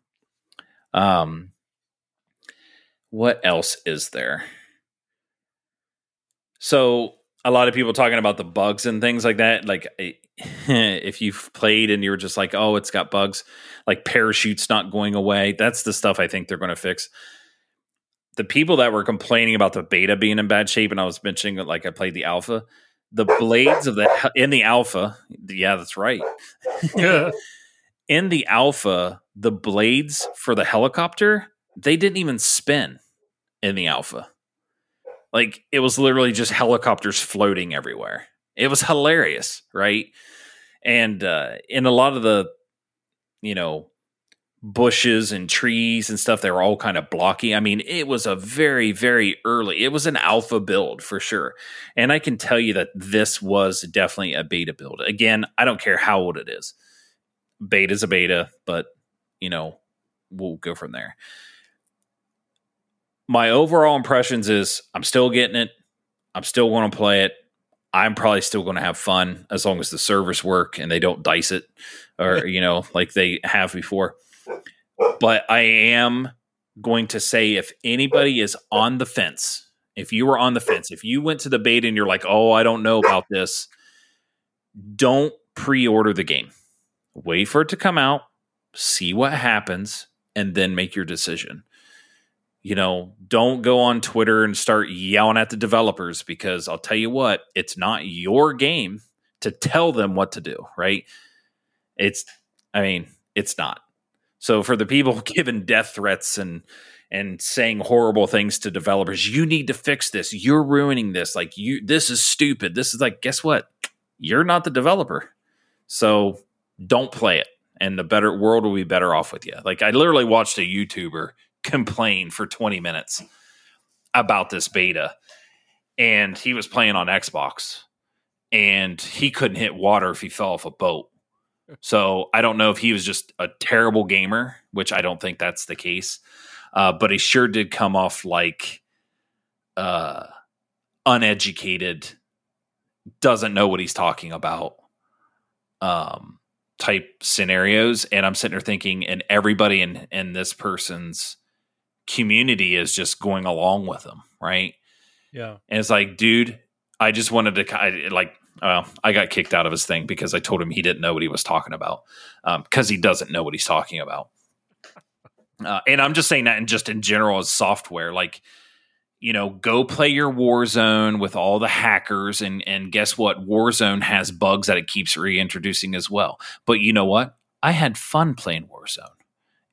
um, what else is there? So a lot of people talking about the bugs and things like that. Like eh, if you've played and you're just like, oh, it's got bugs, like parachutes not going away. That's the stuff I think they're going to fix. The people that were complaining about the beta being in bad shape, and I was mentioning like I played the alpha, the blades of the in the alpha. Yeah, that's right. in the alpha, the blades for the helicopter, they didn't even spin in the alpha. Like it was literally just helicopters floating everywhere. It was hilarious, right? And uh, in a lot of the, you know, bushes and trees and stuff, they were all kind of blocky. I mean, it was a very, very early, it was an alpha build for sure. And I can tell you that this was definitely a beta build. Again, I don't care how old it is. Beta is a beta, but, you know, we'll go from there. My overall impressions is I'm still getting it. I'm still going to play it. I'm probably still going to have fun as long as the servers work and they don't dice it or, you know, like they have before but I am going to say if anybody is on the fence, if you were on the fence, if you went to the beta and you're like, oh, I don't know about this, don't pre order the game. Wait for it to come out, see what happens, and then make your decision. You know, don't go on Twitter and start yelling at the developers because I'll tell you what, it's not your game to tell them what to do, right? It's, I mean, it's not. So for the people giving death threats and and saying horrible things to developers, you need to fix this. You're ruining this. Like you this is stupid. This is like guess what? You're not the developer. So don't play it and the better world will be better off with you. Like I literally watched a YouTuber complain for 20 minutes about this beta and he was playing on Xbox and he couldn't hit water if he fell off a boat so I don't know if he was just a terrible gamer, which I don't think that's the case. Uh, but he sure did come off like uh, uneducated, doesn't know what he's talking about um, type scenarios. And I'm sitting there thinking, and everybody in in this person's community is just going along with them, right? Yeah. And it's like, dude, I just wanted to like well, I got kicked out of his thing because I told him he didn't know what he was talking about because um, he doesn't know what he's talking about. Uh, and I'm just saying that, and just in general as software, like you know, go play your Warzone with all the hackers, and and guess what? Warzone has bugs that it keeps reintroducing as well. But you know what? I had fun playing Warzone,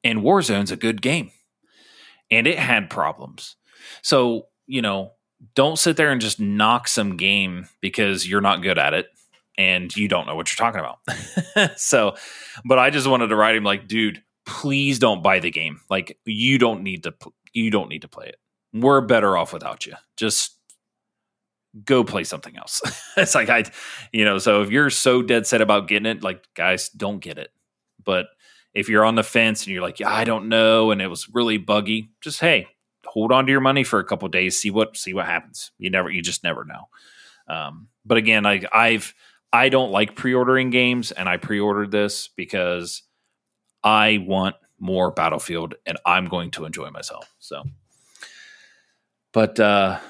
and Warzone's a good game, and it had problems. So you know, don't sit there and just knock some game because you're not good at it and you don't know what you're talking about. so, but I just wanted to write him like, dude, please don't buy the game. Like you don't need to you don't need to play it. We're better off without you. Just go play something else. it's like I you know, so if you're so dead set about getting it, like guys, don't get it. But if you're on the fence and you're like, yeah, I don't know, and it was really buggy, just hey, hold on to your money for a couple days, see what see what happens. You never, you just never know. Um, but again, I, I've I don't like pre-ordering games, and I pre-ordered this because I want more Battlefield, and I'm going to enjoy myself. So, but uh,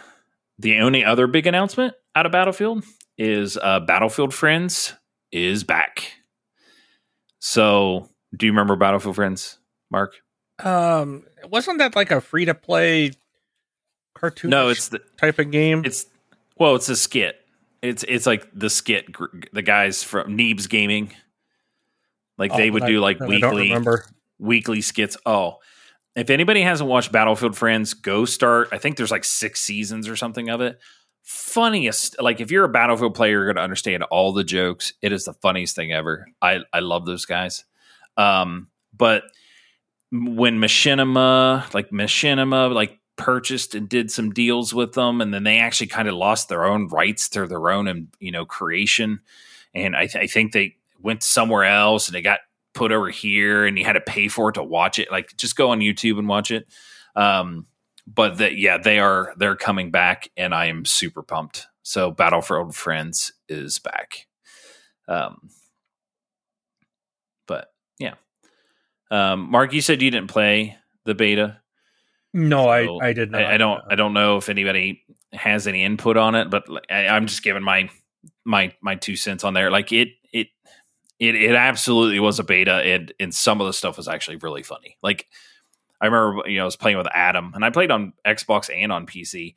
the only other big announcement out of Battlefield is uh, Battlefield Friends is back. So, do you remember Battlefield Friends, Mark? Um, wasn't that like a free to play cartoon? No, it's the type of game. It's well, it's a skit. It's it's like the skit. The guys from Neebs Gaming, like oh, they would I, do like weekly weekly skits. Oh, if anybody hasn't watched Battlefield Friends, go start. I think there's like six seasons or something of it. Funniest, like if you're a Battlefield player, you're going to understand all the jokes. It is the funniest thing ever. I I love those guys. Um, but when Machinima, like Machinima, like purchased and did some deals with them, and then they actually kind of lost their own rights to their own, um, you know, creation. And I, th- I think they went somewhere else, and they got put over here, and you had to pay for it to watch it. Like, just go on YouTube and watch it. Um, but that, yeah, they are they're coming back, and I am super pumped. So, Battlefield Friends is back. Um, but yeah, um, Mark, you said you didn't play the beta. No, so I, I did not. I, I, don't. I don't know if anybody has any input on it, but I, I'm just giving my my my two cents on there. Like it it it it absolutely was a beta, and and some of the stuff was actually really funny. Like I remember, you know, I was playing with Adam, and I played on Xbox and on PC,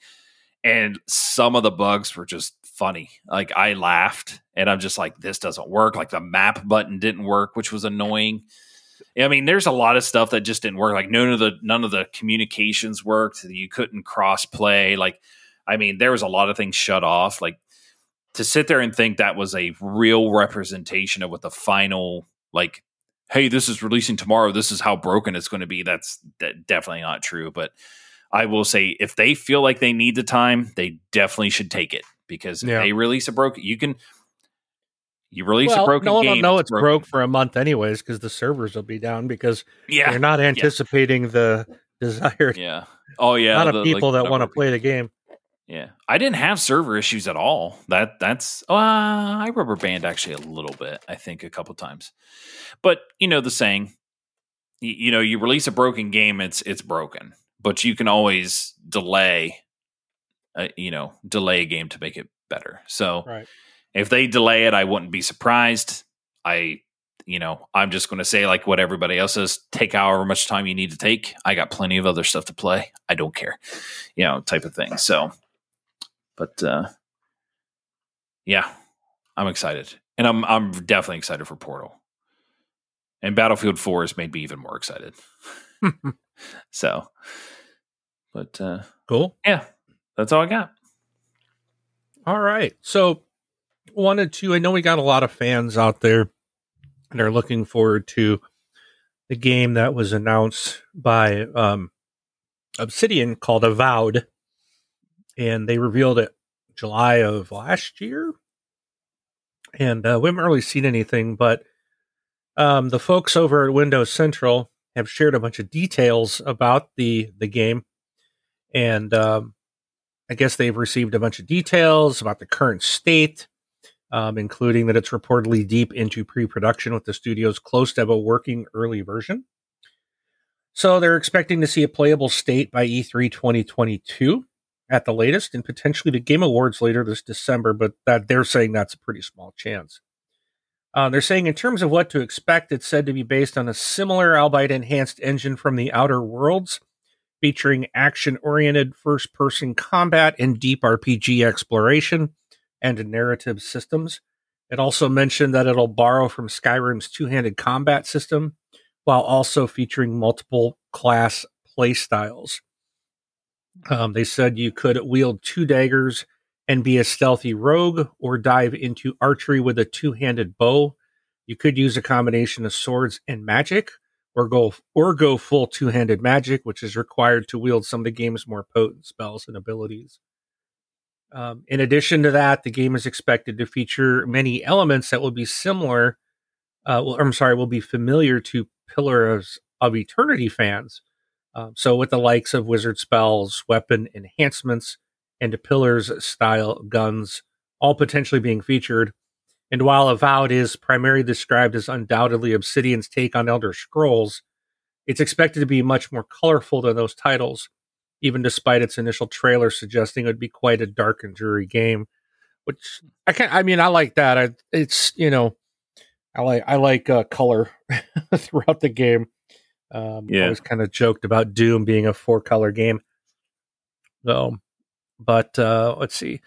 and some of the bugs were just funny. Like I laughed, and I'm just like, this doesn't work. Like the map button didn't work, which was annoying. I mean, there's a lot of stuff that just didn't work. Like none of the none of the communications worked. You couldn't cross play. Like, I mean, there was a lot of things shut off. Like to sit there and think that was a real representation of what the final like hey this is releasing tomorrow this is how broken it's going to be that's that definitely not true but i will say if they feel like they need the time they definitely should take it because if Yeah. they release a broken you can you release well, a broken no one game know it's broken. broke for a month anyways because the servers will be down because yeah they're not anticipating the desired yeah oh yeah amount the, of like, people that want to play the game. Yeah, I didn't have server issues at all. That that's uh, I rubber band actually a little bit. I think a couple times, but you know the saying, you, you know, you release a broken game, it's it's broken, but you can always delay, uh, you know, delay a game to make it better. So Right. If they delay it, I wouldn't be surprised. I, you know, I'm just going to say like what everybody else says: take however much time you need to take. I got plenty of other stuff to play. I don't care, you know, type of thing. So. But uh, yeah, I'm excited, and I'm I'm definitely excited for Portal. And Battlefield Four has made me even more excited. so, but uh, Cool. yeah, that's all I got. All right. So, wanted to, I know we got a lot of fans out there and are looking forward to the game that was announced by um, Obsidian called Avowed. And they revealed it July of last year. And uh, we haven't really seen anything, but um, the folks over at Windows Central have shared a bunch of details about the the game. And um, I guess they've received a bunch of details about the current state, um, including that it's reportedly deep into pre production with the studios close to have a working early version. So they're expecting to see a playable state by E E3 2022 at the latest, and potentially the Game Awards later this December, but that they're saying that's a pretty small chance. Uh, they're saying in terms of what to expect, it's said to be based on a similar, albeit enhanced engine from the Outer Worlds featuring action oriented first person combat and deep RPG exploration and narrative systems. It also mentioned that it'll borrow from Skyrim's two handed combat system while also featuring multiple class playstyles. Um, they said you could wield two daggers and be a stealthy rogue or dive into archery with a two handed bow. You could use a combination of swords and magic or go or go full two-handed magic, which is required to wield some of the game's more potent spells and abilities. Um, in addition to that, the game is expected to feature many elements that will be similar. Uh, well, I'm sorry, will be familiar to Pillars of Eternity fans. Um, so, with the likes of wizard spells, weapon enhancements, and Pillars style guns, all potentially being featured. And while Avowed is primarily described as undoubtedly Obsidian's take on Elder Scrolls, it's expected to be much more colorful than those titles, even despite its initial trailer suggesting it would be quite a dark and dreary game. Which I can I mean, I like that. I, it's you know, I like I like uh, color throughout the game. Um, yeah. I was kind of joked about Doom being a four color game. So, but uh, let's see.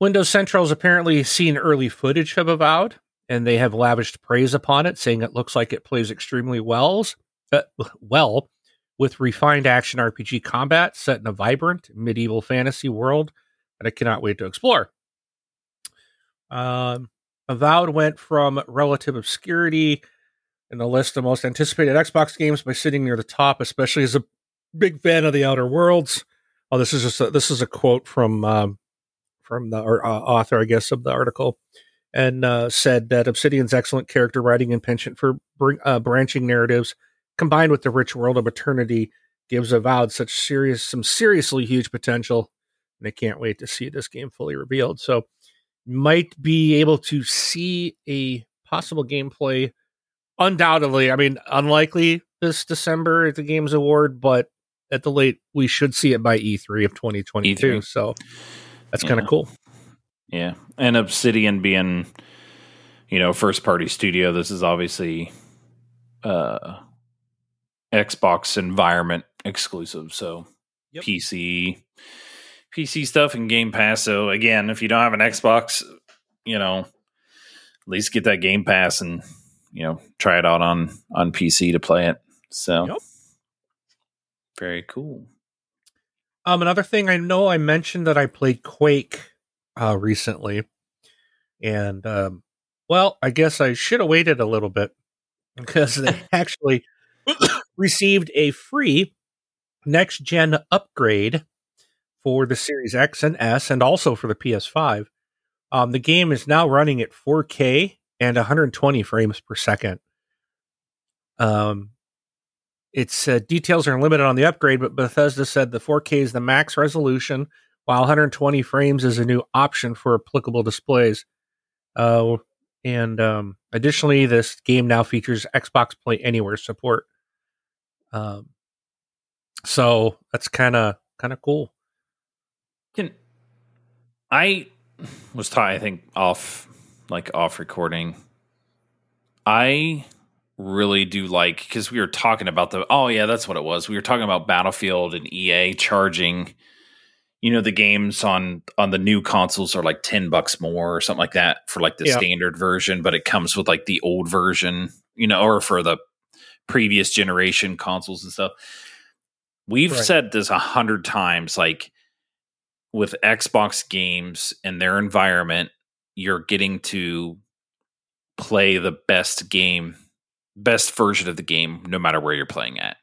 Windows Central has apparently seen early footage of Avowed, and they have lavished praise upon it, saying it looks like it plays extremely well, uh, well with refined action RPG combat set in a vibrant medieval fantasy world that I cannot wait to explore. Um, Avowed went from relative obscurity in the list of most anticipated Xbox games by sitting near the top, especially as a big fan of the Outer Worlds. Oh, this is just a, this is a quote from um, from the uh, author, I guess, of the article, and uh, said that Obsidian's excellent character writing and penchant for bring, uh, branching narratives, combined with the rich world of eternity, gives Avowed such serious, some seriously huge potential, and I can't wait to see this game fully revealed. So, might be able to see a possible gameplay. Undoubtedly, I mean, unlikely this December at the Games Award, but at the late, we should see it by E3 of 2022. E3. So that's kind of cool. Yeah, and Obsidian being, you know, first party studio. This is obviously uh Xbox environment exclusive. So Yep. PC PC stuff and Game Pass. So again, if you don't have an Xbox, you know, at least get that Game Pass and you know try it out on on PC to play it. So Yep. very cool. Um, another thing I know I mentioned that I played Quake uh, recently, and um, well, I guess I should have waited a little bit because they actually received a free next gen upgrade for the Series X and S, and also for the PS5. Um, the game is now running at 4K and 120 frames per second. Um, its uh, details are limited on the upgrade, but Bethesda said the 4K is the max resolution, while 120 frames is a new option for applicable displays. Uh, and um, additionally, this game now features Xbox Play Anywhere support. Um, so that's kind of kind of cool. Can I was taught I think off like off recording. I really do like because we were talking about the oh yeah that's what it was we were talking about battlefield and ea charging you know the games on on the new consoles are like 10 bucks more or something like that for like the Yeah. standard version but it comes with like the old version you know or for the previous generation consoles and stuff. We've Right. said this a hundred times like with xbox games and their environment you're getting to play the best game best version of the game no matter where you're playing at.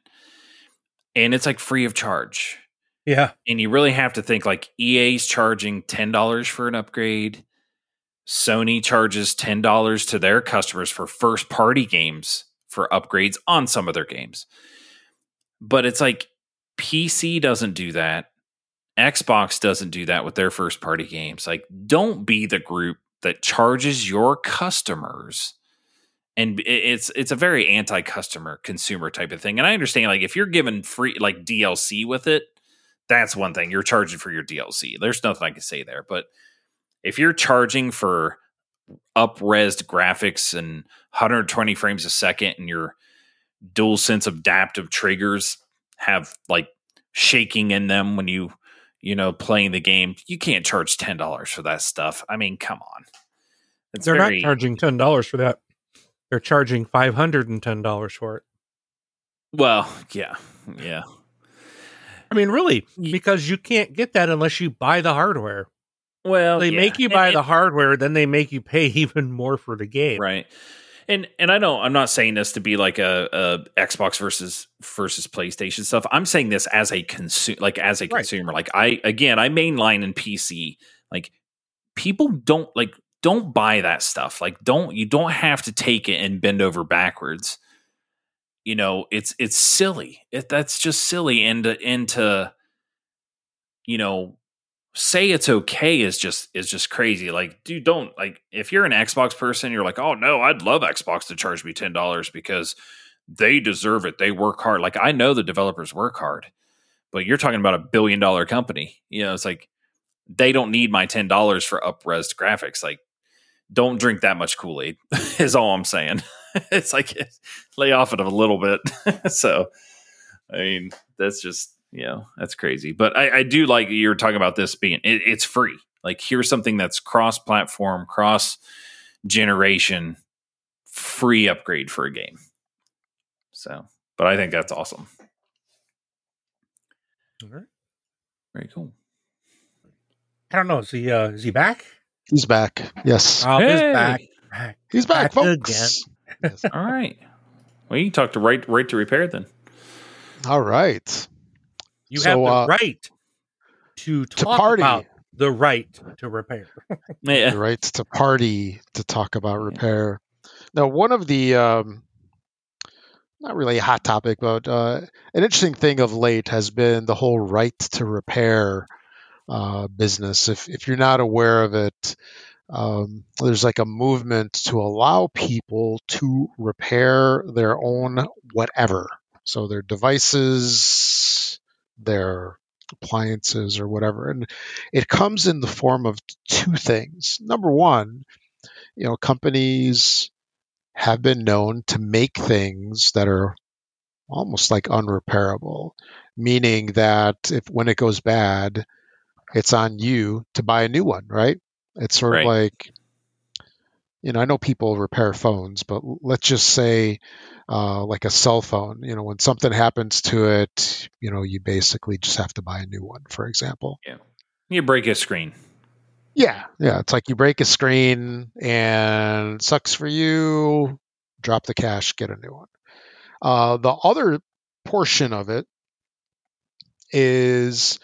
And it's like free of charge. Yeah, and you really have to think like EA's charging $10 for an upgrade. Sony charges $10 to their customers for first party games for upgrades on some of their games. But it's like PC doesn't do that. Xbox doesn't do that with their first party games. Like don't be the group that charges your customers and it's it's a very anti-customer consumer type of thing. And I understand like if you're given free like DLC with it, that's one thing. You're charging for your DLC. There's nothing I can say there. But if you're charging for up-resed graphics and 120 frames a second and your dual sense adaptive triggers have like shaking in them when you you know playing the game, you can't charge ten dollars for that stuff. I mean, come on. It's they're very, not charging ten dollars for that. They're charging five hundred and ten dollars for it. well, yeah, yeah. I mean, really, because you can't get that unless you buy the hardware. Well, They yeah. make you buy and- the hardware, then they make you pay even more for the game. right. And and i know i'm not saying this to be like a, a xbox versus versus playstation stuff. I'm saying this as a consumer like as a Right. consumer. Like i again i mainline in pc like people don't like don't buy that stuff. Like don't you don't have to take it and bend over backwards. You know it's it's silly. It, that's just silly. And and to you know say it's okay is just is just crazy. Like, dude, don't like if you're an Xbox person, you're like, oh no, I'd love Xbox to charge me ten dollars because they deserve it. They work hard. Like I know the developers work hard, but you're talking about a billion dollar company. You know, it's like they don't need my ten dollars for up-res graphics. Like, don't drink that much Kool Aid. is all I'm saying. it's like lay off it a little bit. so, I mean, that's just you know that's crazy. But I, I do like you're talking about this being it, it's free. Like here's something that's cross-platform, cross-generation, free upgrade for a game. So, but I think that's awesome. All right. Very cool. I don't know. Is he uh, is he back? He's back. Yes. Oh, he's Hey! back. back. He's back, back folks. Yes. All right. Well, you can talk to right right to repair then. All right. You So, have the uh, right to To talk party. about the right to repair. Yeah. the right to party to talk about repair. Now, one of the um, not really a hot topic, but uh, an interesting thing of late has been the whole right to repair uh, business. If if you're not aware of it, um, there's like a movement to allow people to repair their own whatever, so their devices, their appliances, or whatever, and it comes in the form of two things. Number one, you know, companies have been known to make things that are almost like unrepairable, meaning that if when it goes bad, it's on you to buy a new one, right? It's sort Right. of like, you know, I know people repair phones, but let's just say, uh, like a cell phone, you know, when something happens to it, you know, you basically just have to buy a new one, for example. You break a screen. Yeah, yeah. It's like you break a screen and sucks for you. Drop the cash, get a new one. Uh, the other portion of it is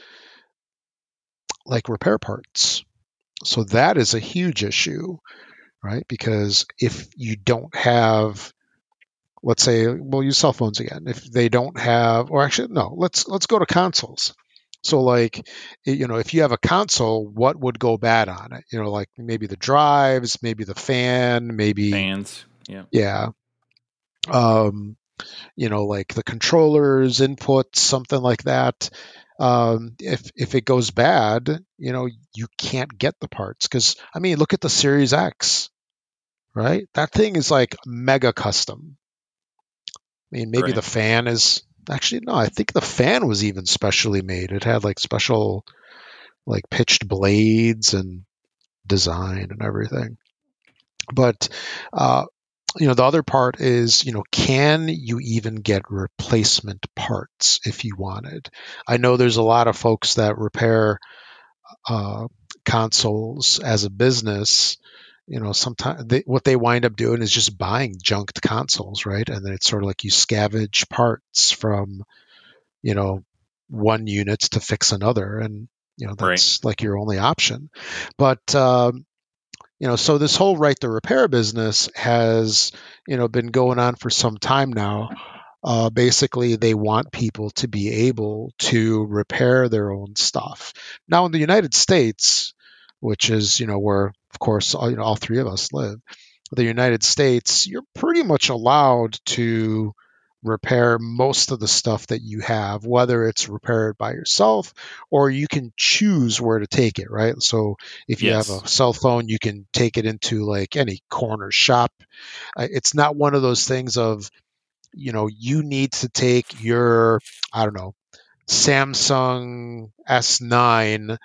like repair parts. So that is a huge issue, right? Because if you don't have, let's say, we'll use cell phones again. If they don't have, or actually, no, let's let's go to consoles. So like, you know, if you have a console, what would go bad on it? You know, like maybe the drives, maybe the fan, maybe Fans. Yeah. yeah. Um, you know, like the controllers, inputs, something like that. Um, if if it goes bad, you know, you can't get the parts because I mean, look at the Series X, right? That thing is like mega custom. I mean, maybe Right. the fan is actually no. I think the fan was even specially made. It had like special, like pitched blades and design and everything. But uh, you know, the other part is, you know, can you even get replacement parts if you wanted? I know there's a lot of folks that repair uh, consoles as a business. You know, sometimes they, what they wind up doing is just buying junked consoles, right? And then it's sort of like you scavenge parts from, you know, one unit to fix another, and you know Right. that's like your only option. But um, you know, so this whole right to repair business has you know been going on for some time now. Uh, basically, they want people to be able to repair their own stuff. Now, in the United States, which is you know where of course all, you know, all three of us live, the United States, you're pretty much allowed to repair most of the stuff that you have, whether it's repaired by yourself or you can choose where to take it, right? So if you Yes. have a cell phone, you can take it into like any corner shop. Uh, It's not one of those things of, you know, you need to take your, I don't know, Samsung S9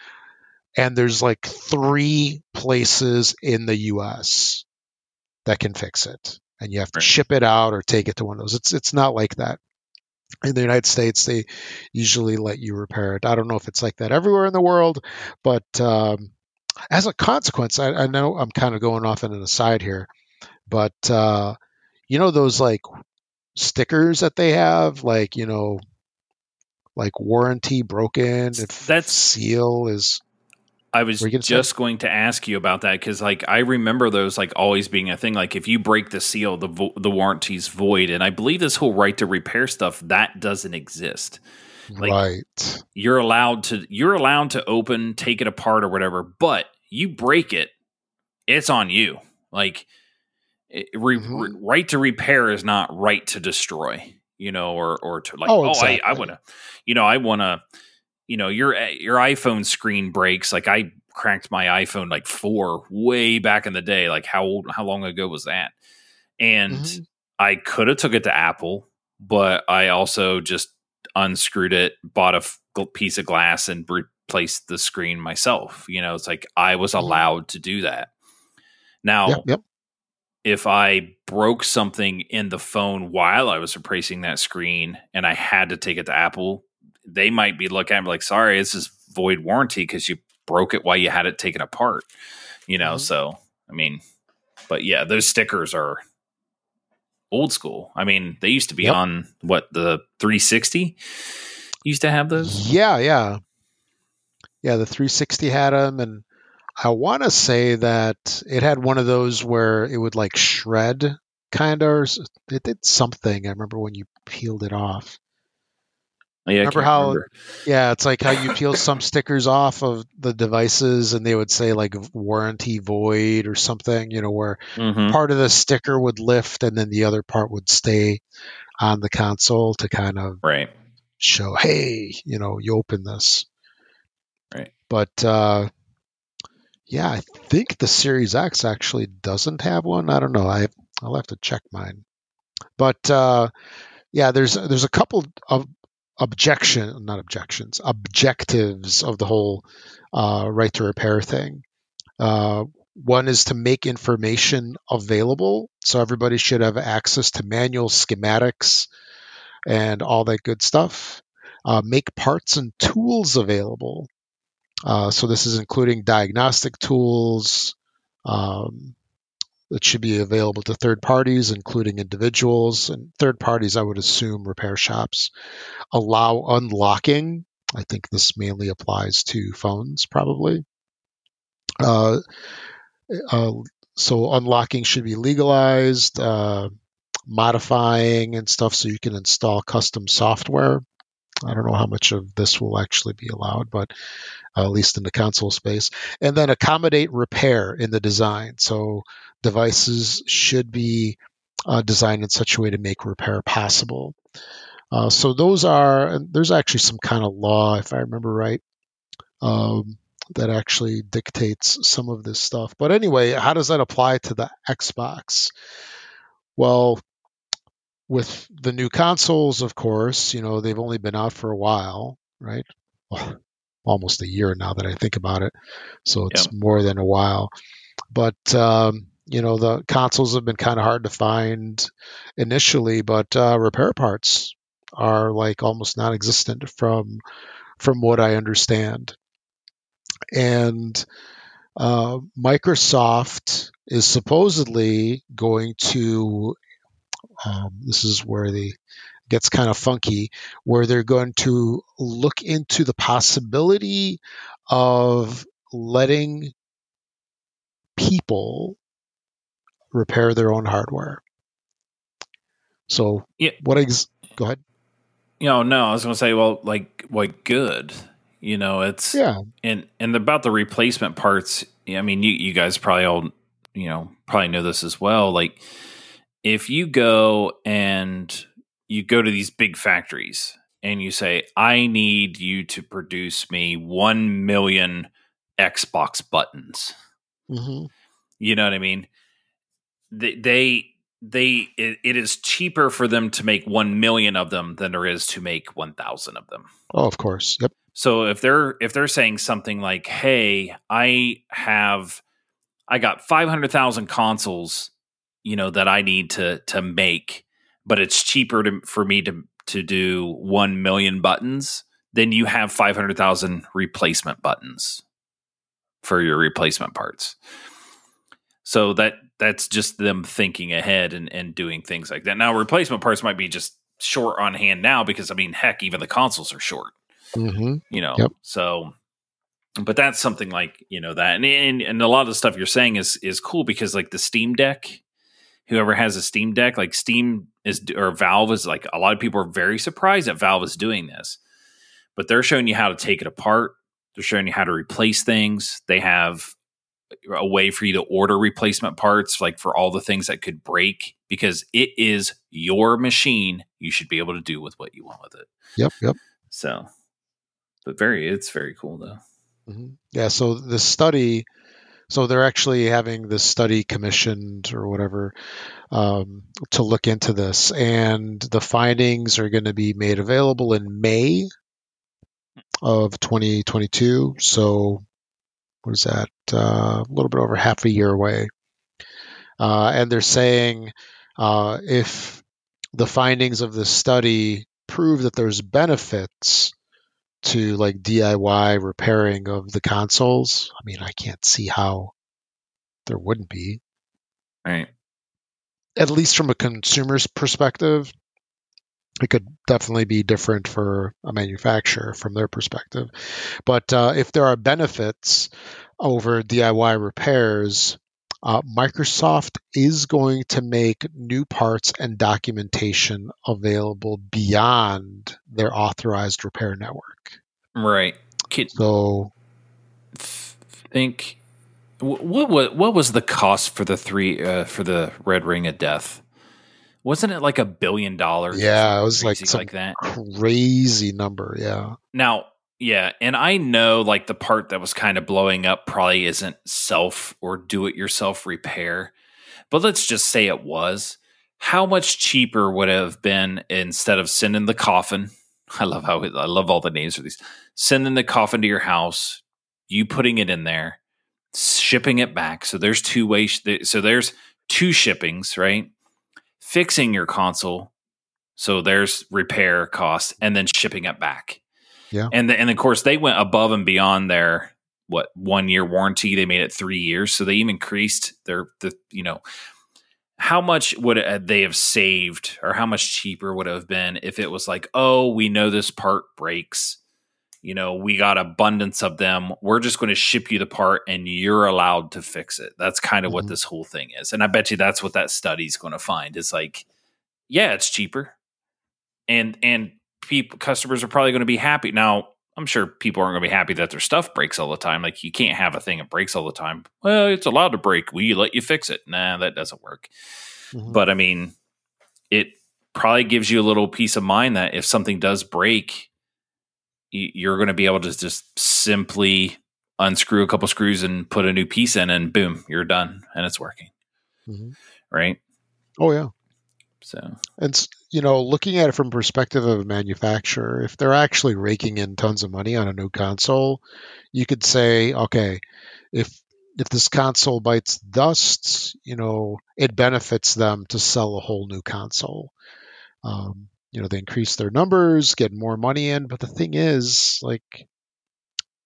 and there's like three places in the US that can fix it. And you have to Right. ship it out or take it to one of those. It's it's not like that. In the United States, they usually let you repair it. I don't know if it's like that everywhere in the world, but um, as a consequence, I, I know I'm kind of going off in an aside here, but uh, you know those like stickers that they have, like you know, like warranty broken, if That's- seal is I was Were you gonna say? just going to ask you about that because, like, I remember those like always being a thing. Like, if you break the seal, the vo- the warranty's void, and I believe this whole right to repair stuff that doesn't exist. Like- right. You're allowed to you're allowed to open, take it apart, or whatever, but you break it, it's on you. Like, it, re, Mhm. re- right to repair is not right to destroy. You know, or or to like, Oh, oh, I, I want to, you know, I want to you know your your iphone screen breaks like i cracked my iphone like four way back in the day like how old how long ago was that and Mhm. i could have took it to apple but i also just unscrewed it bought a f- piece of glass and replaced the screen myself you know it's like i was Mhm. allowed to do that now Yep, yep. if I broke something in the phone while I was replacing that screen and I had to take it to Apple, they might be looking at me like, sorry, this is void warranty because you broke it while you had it taken apart. You know, Mhm. so I mean, but yeah, those stickers are old school. I mean, they used to be Yep. on what the 360 used to have those. Yeah, yeah, yeah. The 360 had them, and I want to say that it had one of those where it would like shred, kind of. It did something. I remember when you peeled it off. Yeah, Remember how- remember. Yeah, it's like how you peel some stickers off of the devices, and they would say like warranty void or something. You know, where Mhm. part of the sticker would lift, and then the other part would stay on the console to kind of right. show, hey, you know, you open this. Right. But uh, yeah, I think the Series X actually doesn't have one. I don't know. I I'll have to check mine. But uh, yeah, there's there's a couple of objection, not objections, objectives of the whole uh, right to repair thing. Uh, one is to make information available, so everybody should have access to manual schematics and all that good stuff. Uh, make parts and tools available. Uh, so this is including diagnostic tools, um, that should be available to third parties, including individuals and third parties. I would assume repair shops allow unlocking. I think this mainly applies to phones, probably. Uh, uh, so unlocking should be legalized, uh, modifying and stuff, so you can install custom software. I don't know how much of this will actually be allowed, but uh, at least in the console space. And then accommodate repair in the design. So devices should be uh, designed in such a way to make repair possible. Uh, so those are, there's actually some kind of law, if I remember right, um, that actually dictates some of this stuff. But anyway, how does that apply to the Xbox? Well, with the new consoles, of course, you know, they've only been out for a while, right? Well, almost a year now that I think about it. So it's more than a while. But, um, you know, the consoles have been kind of hard to find initially, but uh, repair parts are like almost non existent from from what I understand. And uh, Microsoft is supposedly going to um, this is where the gets kind of funky, where they're going to look into the possibility of letting people repair their own hardware. So, yeah. what ex- go ahead. You know, no, I was going to say, well, like, what good? You know, it's yeah, and and about the replacement parts. I mean, you you guys probably all you know probably know this as well. Like, if you go and you go to these big factories and you say, I need you to produce me 1 million Xbox buttons. Mm-hmm. You know what I mean? They, they, they it, it is cheaper for them to make 1 million of them than there is to make 1000 of them. Oh, of course. Yep. So if they're if they're saying something like, "Hey, I have I got 500,000 consoles you know that I need to to make, but it's cheaper to, for me to to do one million buttons. Then you have five hundred thousand replacement buttons for your replacement parts. So that that's just them thinking ahead and, and doing things like that. Now replacement parts might be just short on hand now because I mean heck even the consoles are short. Mm-hmm. You know, yep. so but that's something like you know that and, and and a lot of the stuff you're saying is is cool because like the Steam Deck whoever has a Steam Deck, like Steam is or Valve is like a lot of people are very surprised that Valve is doing this, but they're showing you how to take it apart. They're showing you how to replace things. They have a way for you to order replacement parts, like for all the things that could break, because it is your machine. You should be able to do with what you want with it. Yep, yep. So, but very, it's very cool though. Mm-hmm. Yeah. So the study so they're actually having this study commissioned or whatever um, to look into this, and the findings are going to be made available in May of 2022. So what is that? Uh, a little bit over half a year away. Uh, and they're saying uh, if the findings of the study prove that there's benefits to like DIY repairing of the consoles, I mean, I can't see how there wouldn't be. Right. At least from a consumer's perspective, it could definitely be different for a manufacturer from their perspective. But uh, if there are benefits over DIY repairs, uh, Microsoft is going to make new parts and documentation available beyond their authorized repair network. Right. Could so think what what what was the cost for the three uh, for the Red Ring of Death? Wasn't it like a billion dollars? Yeah, it was like like that crazy number. Yeah. Now, yeah, and I know like the part that was kind of blowing up probably isn't self or do it yourself repair, but let's just say it was. How much cheaper would it have been instead of sending the coffin I love how I love all the names of these. Sending the coffin to your house, you putting it in there, shipping it back. So there's two ways. So there's two shippings, right? Fixing your console. So there's repair costs and then shipping it back. Yeah. And the, and of course they went above and beyond their what one year warranty. They made it three years. So they even increased their the you know how much would they have saved or how much cheaper would it have been if it was like oh we know this part breaks you know we got abundance of them we're just going to ship you the part and you're allowed to fix it that's kind of mm-hmm. what this whole thing is and i bet you that's what that study's going to find is like yeah it's cheaper and and people customers are probably going to be happy. Now i'm sure people aren't going to be happy that their stuff breaks all the time. Like you can't have a thing that breaks all the time. Well it's allowed to break. We let you fix it. Nah that doesn't work. Mm-hmm. but i mean it probably gives you a little peace of mind that if something does break you're going to be able to just simply unscrew a couple screws and put a new piece in and boom you're done and it's working. Mm-hmm. right? Oh yeah. So and you know looking at it from perspective of a manufacturer if they're actually raking in tons of money on a new console you could say okay if if this console bites dust you know it benefits them to sell a whole new console um, you know they increase their numbers, get more money in. But the thing is, like,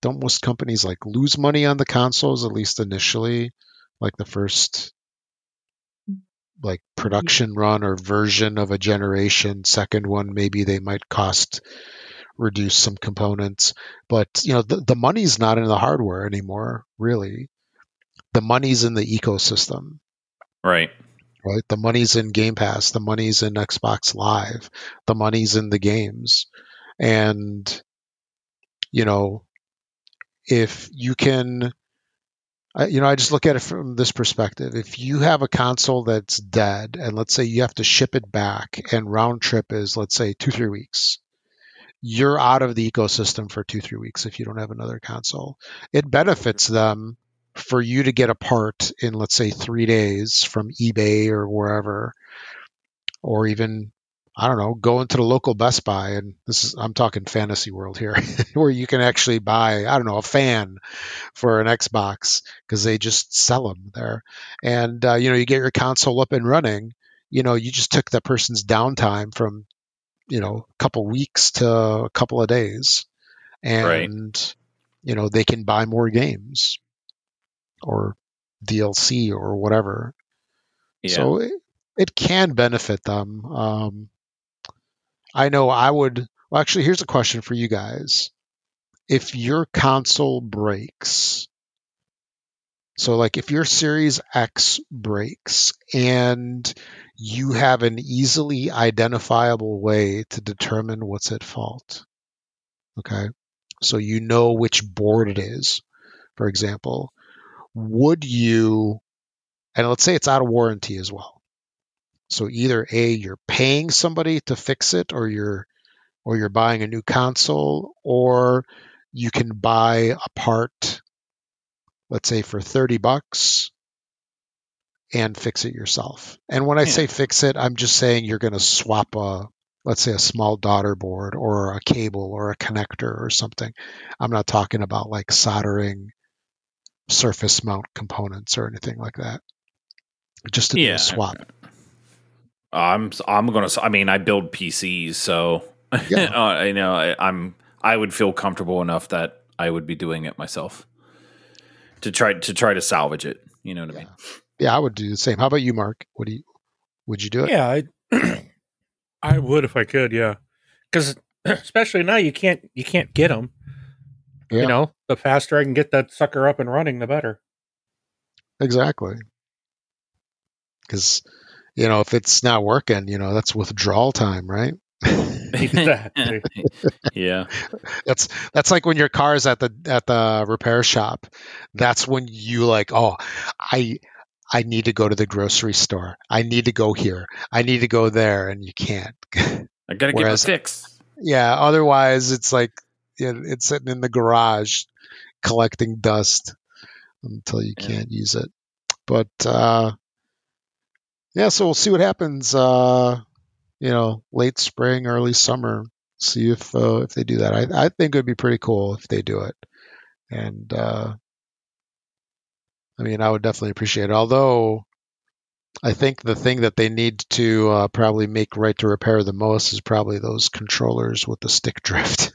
don't most companies like lose money on the consoles at least initially, like the first like mm-hmm. production run or version of a generation. Second one, maybe they might cost reduce some components, but you know the, the money's not in the hardware anymore. Really, the money's in the ecosystem. Right right? The money's in Game Pass, the money's in Xbox Live, the money's in the games. And, you know, if you can, you know, I just look at it from this perspective. If you have a console that's dead, and let's say you have to ship it back, and round trip is, let's say, two, three weeks, you're out of the ecosystem for two, three weeks if you don't have another console. It benefits them for you to get a part in, let's say, three days from eBay or wherever, or even I don't know, go into the local Best Buy and this is I'm talking fantasy world here, where you can actually buy I don't know a fan for an Xbox because they just sell them there, and uh, you know you get your console up and running. You know you just took that person's downtime from you know a couple weeks to a couple of days, and right. you know they can buy more games or DLC or whatever. Yeah. So it, it can benefit them. Um, I know I would. Well, actually, here's a question for you guys. If your console breaks, so like if your Series X breaks and you have an easily identifiable way to determine what's at fault, okay? So you know which board it is, for example would you, and let's say it's out of warranty as well. So either A, you're paying somebody to fix it or you're or you're buying a new console, or you can buy a part, let's say for 30 bucks and fix it yourself. And when I yeah. say fix it, I'm just saying you're going to swap a, let's say a small daughter board or a cable or a connector or something. I'm not talking about like soldering surface mount components or anything like that. Just to yeah. a swap. I'm I'm gonna. I mean, I build PCs, so yeah. uh, I know I, I'm. I would feel comfortable enough that I would be doing it myself to try to try to salvage it. You know what yeah. I mean? Yeah, I would do the same. How about you, Mark? What do you? Would you do it? Yeah, I, I would if I could. Yeah, because especially now you can't you can't get them. Yeah. You know, the faster I can get that sucker up and running, the better. Exactly. Because, you know, if it's not working, you know, that's withdrawal time, right? exactly. yeah. That's that's like when your car's at the at the repair shop. That's when you like, oh, I I need to go to the grocery store. I need to go here. I need to go there, and you can't. I gotta Whereas, get a fix. Yeah. Otherwise, it's like it's sitting in the garage collecting dust until you yeah. can't use it. But uh, yeah, so we'll see what happens. Uh, you know, late spring, early summer. See if uh, if they do that. I I think it would be pretty cool if they do it. And uh, I mean, I would definitely appreciate it. Although I think the thing that they need to uh, probably make right to repair the most is probably those controllers with the stick drift.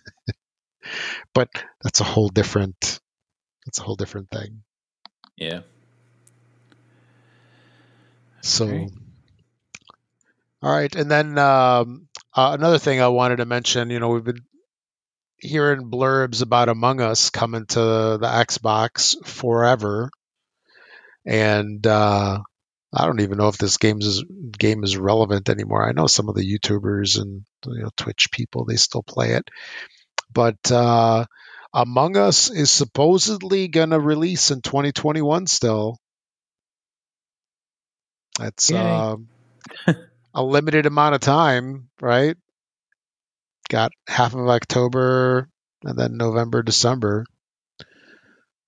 but that's a whole different that's a whole different thing. Yeah. So, Right. all right, and then um, uh, another thing I wanted to mention. You know, we've been hearing blurbs about Among Us coming to the Xbox forever, and uh, I don't even know if this game is, game is relevant anymore. I know some of the YouTubers and you know Twitch people they still play it, but uh, Among Us is supposedly gonna release in 2021 still. That's um, a limited amount of time, right? Got half of October and then November, December.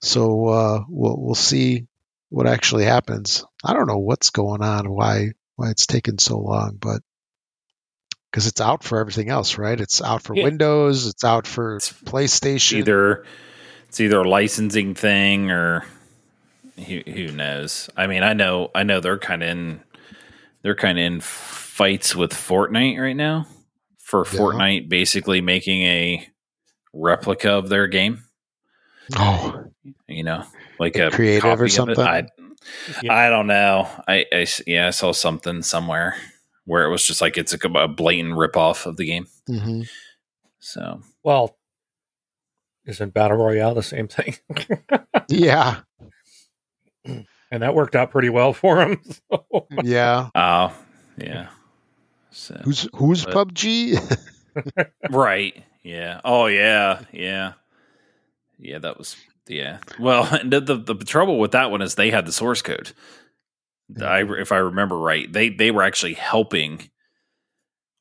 So uh, we'll we'll see what actually happens. I don't know what's going on, why why it's taken so long, but because it's out for everything else, right? It's out for Yeah. Windows, it's out for It's PlayStation. either it's either a licensing thing or who, who knows. I mean, I know I know they're kind of in they're kind of in fights with Fortnite right now for Yeah. Fortnite basically making a replica of their game. Oh, You know, like Like a creative or copy of it. something? I Yeah. I don't know. I, I, yeah, I saw something somewhere where it was just like it's a, a blatant ripoff of the game. hmm So Well, isn't Battle Royale the same thing? yeah, and that worked out pretty well for him. So. yeah. oh yeah. So Who's who's But- PUBG? Right. Yeah. Oh yeah. Yeah. Yeah. That was. Yeah. Well, the, the the trouble with that one is they had the source code. I, mm-hmm. if I remember right, they they were actually helping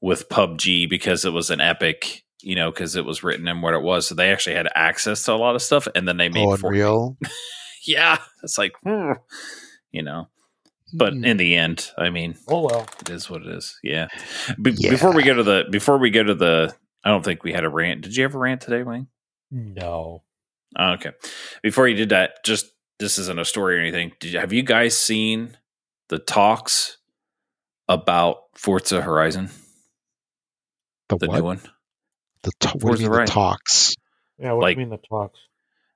with PUBG because it was an epic, you know, because it was written in what it was. So they actually had access to a lot of stuff, and then they made oh, Fortnite. Unreal. Yeah, it's like, hmm, you know. But Hmm. in the end, I mean, oh well. it is what it is. Yeah. Be- Yeah. Before we go to the before we go to the, I don't think we had a rant. Did you have a rant today, Wayne? No. Oh, okay. Before you did that, just this isn't a story or anything. Did you, have you guys seen the talks about Forza Horizon, the, the what? new one? The to- Forza the talks? Yeah, what Like- do you mean the talks?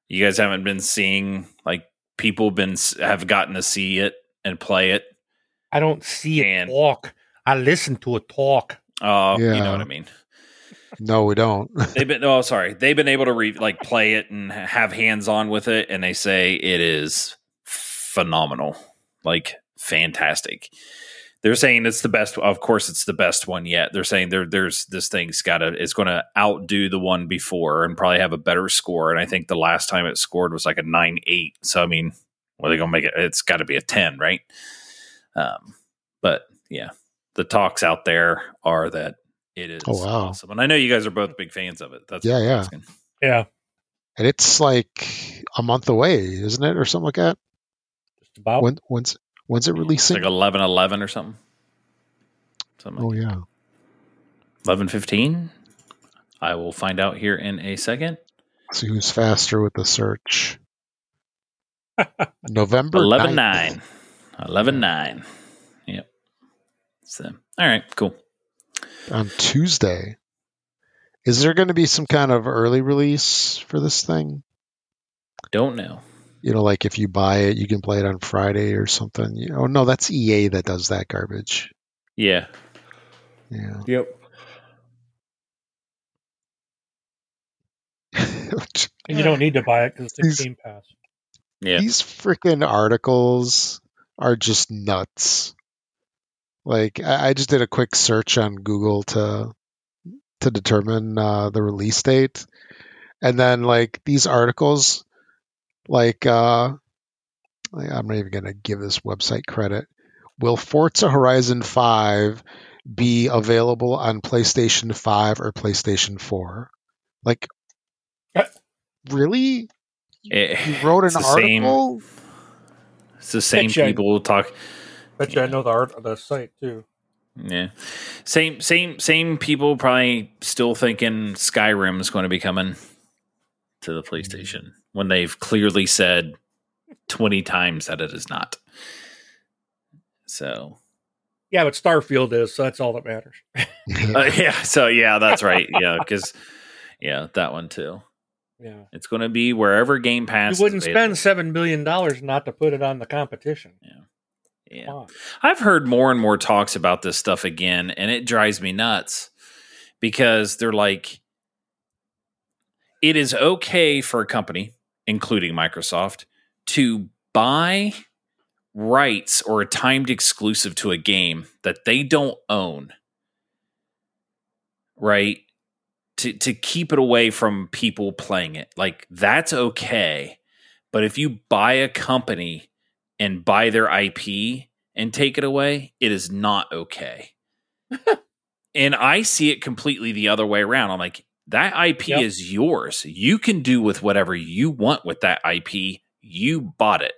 You guys haven't been seeing like people been have gotten to see it and play it. I don't see it And- talk. I listen to it talk. Oh, you Yeah. know what I mean. No, we don't. They've been oh sorry, they've been able to re, like play it and have hands on with it, and they say it is phenomenal, like fantastic. They're saying it's the best. Of course, it's the best one yet. They're saying there, there's this thing's got to, it's going to outdo the one before and probably have a better score. And I think the last time it scored was like a nine eight. So I mean, what are they going to make it? It's got to be a ten, right? Um, but yeah, the talks out there are that it is Oh, wow. awesome, and I know you guys are both big fans of it. That's Yeah, yeah. asking. Yeah, and it's like a month away, isn't it, or something like that? just about. When when's when's it It's releasing? like eleven eleven or something. Something oh like yeah. eleven fifteen. I will find out here in a second. See who's faster with the search. November 11 9th. 9. 11 9. Yep. So, all right, cool. on Tuesday. Is there going to be some kind of early release for this thing? Don't know. You know, like if you buy it, you can play it on Friday or something. You oh no, that's EA that does that garbage. Yeah. Yeah. Yep. And you don't need to buy it because it's These- a Game Pass. Yeah. These freaking articles are just nuts. Like I, I just did a quick search on Google to to determine uh, the release date, and then like these articles, like uh, I'm not even gonna give this website credit. Will Forza Horizon 5 be available on PlayStation 5 or PlayStation 4? Like, really? It- You wrote an it's the same- article? it's the same Picture. people talk. Bet you I know the art of the site too. Yeah. Same same same people probably still thinking Skyrim is going to be coming to the PlayStation when they've clearly said 20 times that it is not. So, Yeah, but Starfield is, so that's all that matters. uh, yeah, so yeah, that's right. Yeah, cuz yeah, that one too. Yeah. It's going to be wherever Game Pass You wouldn't is spend seven billion dollars not to put it on the competition. Yeah. yeah. on. I've heard more and more talks about this stuff again, and it drives me nuts because they're like, it is okay for a company, including Microsoft, to buy rights or a timed exclusive to a game that they don't own, right? To, to keep it away from people playing it. Like, that's okay. But if you buy a company and buy their IP and take it away, it is not okay. and I see it completely the other way around. I'm like, that IP Yep. is yours. You can do with whatever you want with that IP. You bought it.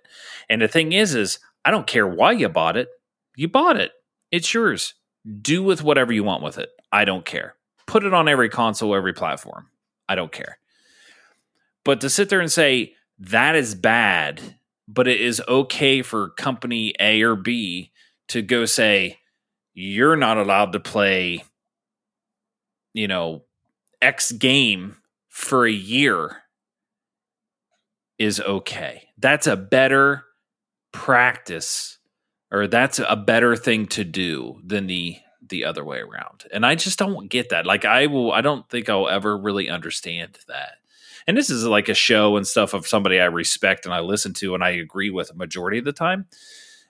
And the thing is, is I don't care why you bought it. You bought it. It's yours. Do with whatever you want with it. I don't care. Put it on every console, every platform. I don't care. But to sit there and say that is bad, but it is okay for company A or B to go say, you're not allowed to play, you know, X game for a year is okay. That's a better practice or that's a better thing to do than the the other way around. And I just don't get that. Like I will I don't think I'll ever really understand that. And this is like a show and stuff of somebody I respect and I listen to and I agree with a majority of the time.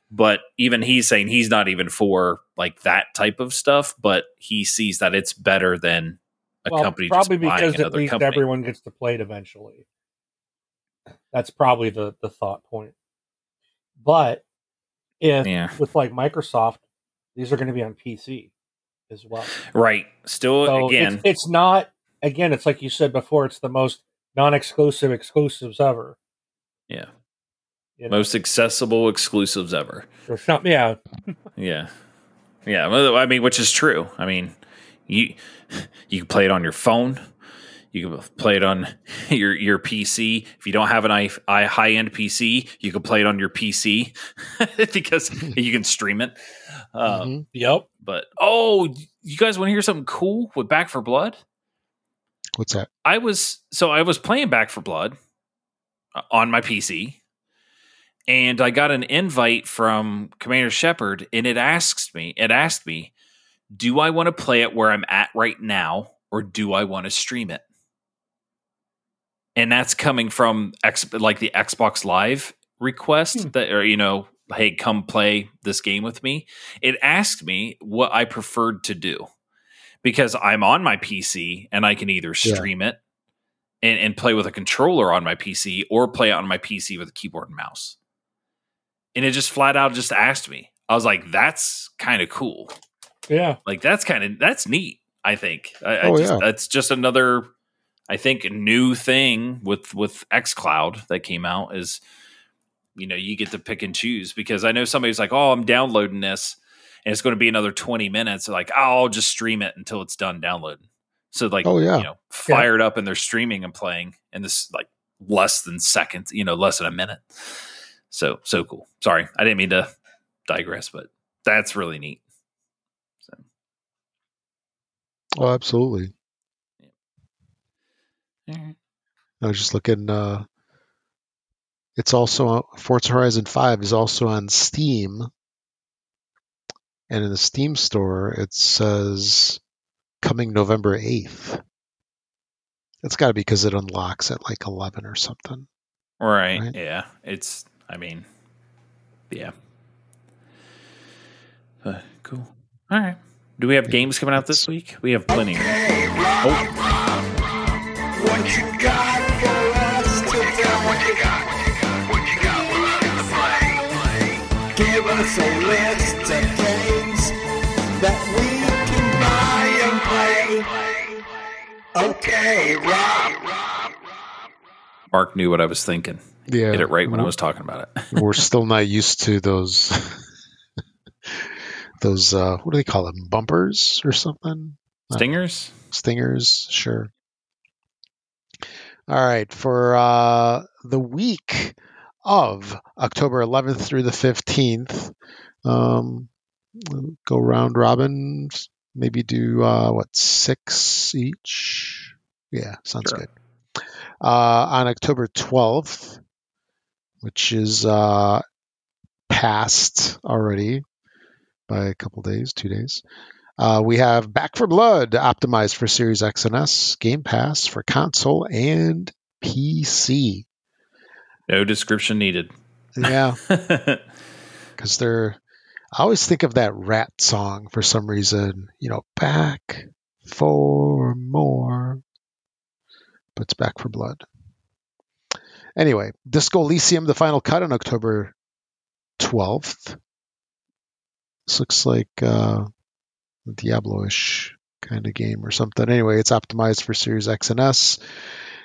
But even he's saying he's not even for like that type of stuff, but he sees that it's better than a well, company probably because at least company. everyone gets to play it eventually. That's probably the the thought point. But if Yeah. with like Microsoft, these are going to be on PC as well. Right. Still So again, it's, it's not again. It's like you said before. It's the most non-exclusive exclusives ever. yeah. you know? Most accessible exclusives ever. Or some- yeah, Yeah. Yeah. Well, I mean, which is true. I mean, you you can play it on your phone. You can play it on your your PC. If you don't have an i, I high end PC, you can play it on your PC because you can stream it. Uh, Mhm. yep. But oh, you guys want to hear something cool with Back 4 Blood? What's that? I was so I was playing Back 4 Blood uh, on my PC, and I got an invite from Commander Shepard, and it asks me, it asked me, do I want to play it where I'm at right now, or do I want to stream it? And that's coming from X, like the Xbox Live request Hmm. that, or you know, hey, come play this game with me. It asked me what I preferred to do because I'm on my PC and I can either Yeah. stream it and, and play with a controller on my PC or play it on my PC with a keyboard and mouse. And it just flat out just asked me. I was like, that's kind of cool. Yeah. Like that's kind of that's neat. I think. I, I Oh, just, yeah. That's just another, I think, new thing with with XCloud that came out is, you know, you get to pick and choose because I know somebody's like, oh, I'm downloading this, and it's going to be another 20 minutes. Like, oh, I'll just stream it until it's done downloading. So like, Oh, yeah. you know, fired up and they're streaming and playing, and this like less than seconds, you know, less than a minute. So so cool. Sorry, I didn't mean to digress, but that's really neat. So. Oh, absolutely. Mhm. I was just looking. Uh, it's also Forza Horizon Five is also on Steam, and in the Steam store it says coming November eighth. It's got to be because it unlocks at like eleven or something. Right. Right. Yeah. It's. I mean. Yeah. Uh, cool. All right. Do we have games coming out this week? We have plenty. Oh, What you got for us today? What you got? What you got? What you got to play? Give us a list of games that we can buy and play. Okay, Rob. Mark knew what I was thinking. Yeah, Hit it right when I was talking about it. we're still not used to those those uh, what do they call them? Bumpers or something? Stingers? Stingers, sure. All right, for uh, the week of October 11th through the 15th, um, we'll go round robin, maybe do uh, what six each? Yeah, sounds Sure. good. Uh, on October 12th, which is uh, past already by a couple days, two days. Uh, we have Back 4 Blood optimized for Series X and S, Game Pass for console and PC. No description needed. Yeah, because they're. I always think of that rat song for some reason. You know, back for more, but it's Back 4 Blood. Anyway, Disco Elysium, the final cut on October 12th. This looks like uh, Diablo-ish kind of game or something. Anyway, it's optimized for Series X and S.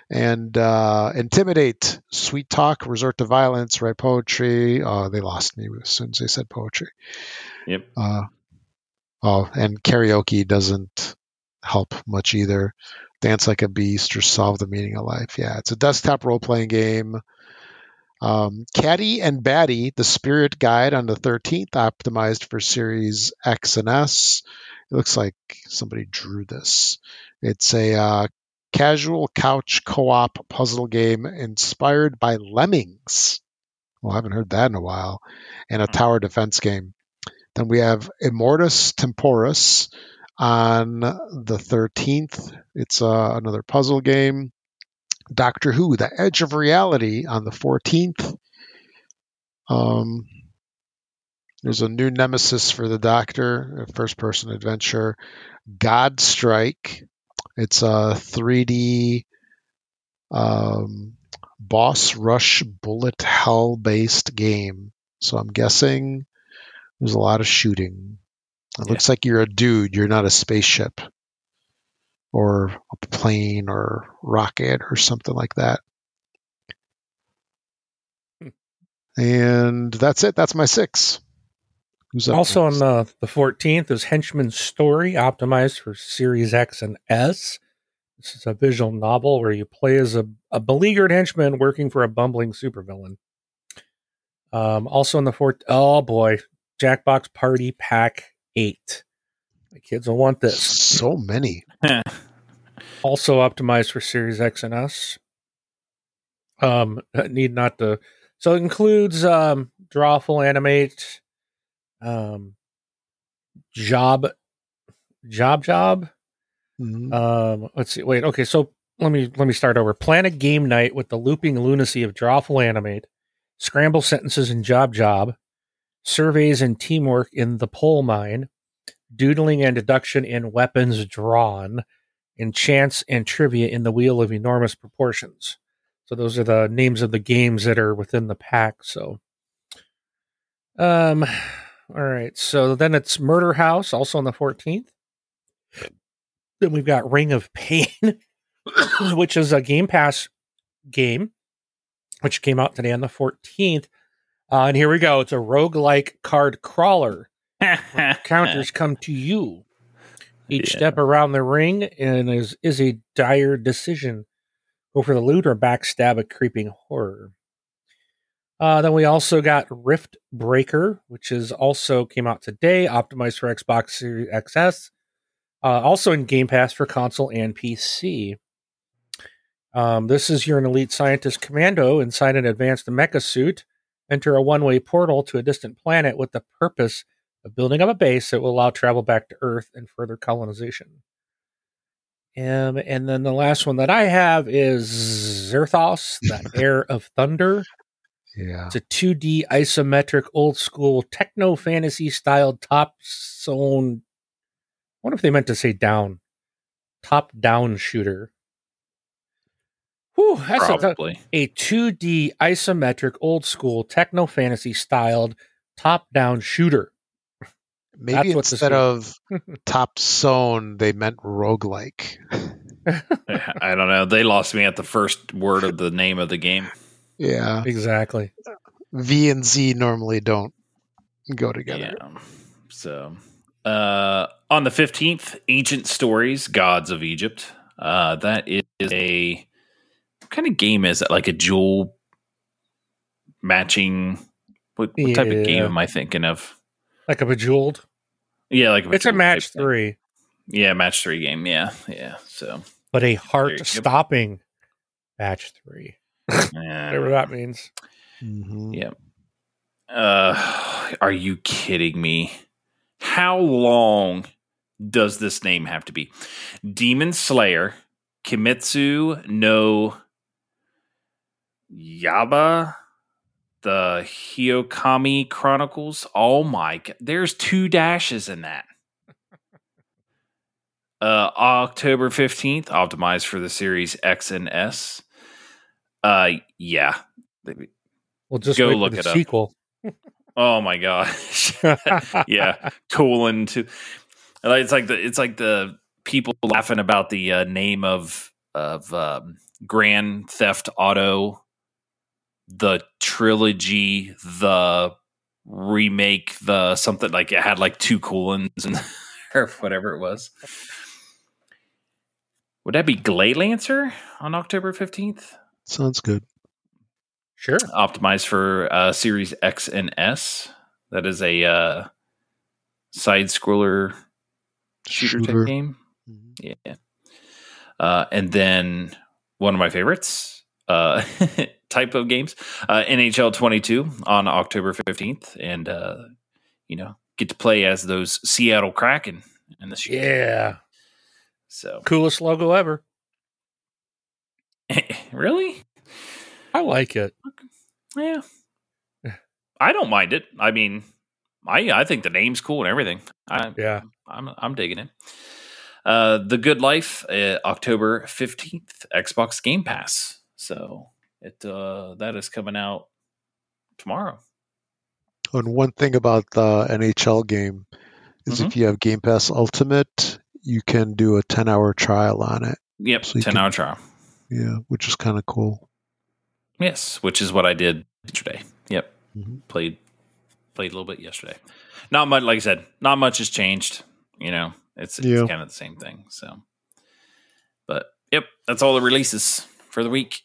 And uh, Intimidate, Sweet Talk, Resort to Violence, Write Poetry. Uh, they lost me as soon as they said poetry. Yep. Uh, oh, and karaoke doesn't help much either. Dance Like a Beast or Solve the Meaning of Life. Yeah, it's a desktop role playing game. Um, Catty and Batty, the Spirit Guide on the 13th, optimized for Series X and S. It looks like somebody drew this. It's a uh, casual couch co op puzzle game inspired by Lemmings. Well, I haven't heard that in a while. And a tower defense game. Then we have Immortus Temporis on the 13th. It's uh, another puzzle game. Doctor Who, The Edge of Reality on the 14th. Um, there's a new nemesis for the Doctor, a first person adventure. God Strike. It's a 3D um, boss rush bullet hell based game. So I'm guessing there's a lot of shooting. It Yeah. looks like you're a dude, you're not a spaceship or a plane or rocket or something like that. Hmm. And that's it. That's my six. Who's up Also next? on the, the 14th is Henchman's Story, optimized for Series X and S. This is a visual novel where you play as a, a beleaguered henchman working for a bumbling supervillain. Um, also in the fourth, oh boy, Jackbox Party Pack 8. My kids will want this. so many. also optimized for Series X and S. Um, need not to. So it includes um, drawful animate, um, job, job, job. Mhm. Um, let's see. Wait. Okay. So let me let me start over. Plan a game night with the looping lunacy of drawful animate, scramble sentences in job job, surveys and teamwork in the Poll Mine, doodling and deduction in weapons drawn, and chance and trivia in the wheel of enormous proportions. So those are the names of the games that are within the pack. So, um, all right. So then it's Murder House, also on the fourteenth. Then we've got Ring of Pain, which is a Game Pass game, which came out today on the fourteenth. Uh, and here we go. It's a roguelike card crawler counters come to you. Each Yeah. step around the ring and is is a dire decision. Go for the loot or backstab a creeping horror. Uh, then we also got Rift Breaker, which is also came out today, optimized for Xbox Series XS, uh, also in Game Pass for console and PC. Um, this is you're an elite scientist commando inside an advanced mecha suit. Enter a one-way portal to a distant planet with the purpose of building up a base that will allow travel back to Earth and further colonization. Um, and then the last one that I have is Vzerthos, the Heir of Thunder. Yeah. It's a 2D isometric, old school techno fantasy styled top zone. I wonder if they meant to say down, top down shooter. Whew, that's a, a 2D isometric, old school techno fantasy styled top down shooter. Maybe That's instead is. of top zone, they meant roguelike. I don't know. They lost me at the first word of the name of the game. Yeah. Exactly. V and Z normally don't go together. Yeah. So, uh, on the 15th, Ancient Stories, Gods of Egypt. Uh, that is a what kind of game is that? Like a jewel matching. What, what type of game am I thinking of? Like a bejeweled. Yeah, like It's a Bejeweled match type thing. three, Yeah, match three game. Yeah, yeah. So, but a heart stopping match three. yeah. Whatever that means. Mhm. Yeah. Uh, are you kidding me? How long does this name have to be? Demon Slayer, Kimetsu no Yaiba, the Hinokami Chronicles. Oh my god, there's two dashes in that. Uh, October 15th, optimized for the series X and S. Uh, yeah. We'll just Go look it the up. sequel. Oh my gosh. yeah, colon to it's like the it's like the people laughing about the uh, name of of um, Grand Theft Auto, the trilogy, the remake, the something like it had like two colons and or whatever it was. Would that be Gleylancer on October fifteenth? Sounds good. Sure. optimized for uh, Series X and S. That is a uh, side scroller shooter, Shooter. type game. Mhm. Yeah. Uh, and then one of my favorites uh, type of games, uh, NHL 22 on October 15th. And, uh, you know, get to play as those Seattle Kraken in the shooter. Yeah. So, Coolest logo ever. really? I like it. Yeah. I don't mind it. I mean, I I think the name's cool and everything. I, Yeah. I'm I'm digging it. Uh, the Good Life, uh, October fifteenth, Xbox Game Pass. So it uh, that is coming out tomorrow. And one thing about the NHL game is Mhm. if you have Game Pass Ultimate, you can do a 10 hour trial on it. Yep, So ten can- hour trial. Yeah, which is kind of cool. Yes, which is what I did yesterday. Yep, Mhm. played played a little bit yesterday. Not much, like I said, not much has changed. You know, it's, it's Yeah. kind of the same thing. So, but yep, that's all the releases for the week.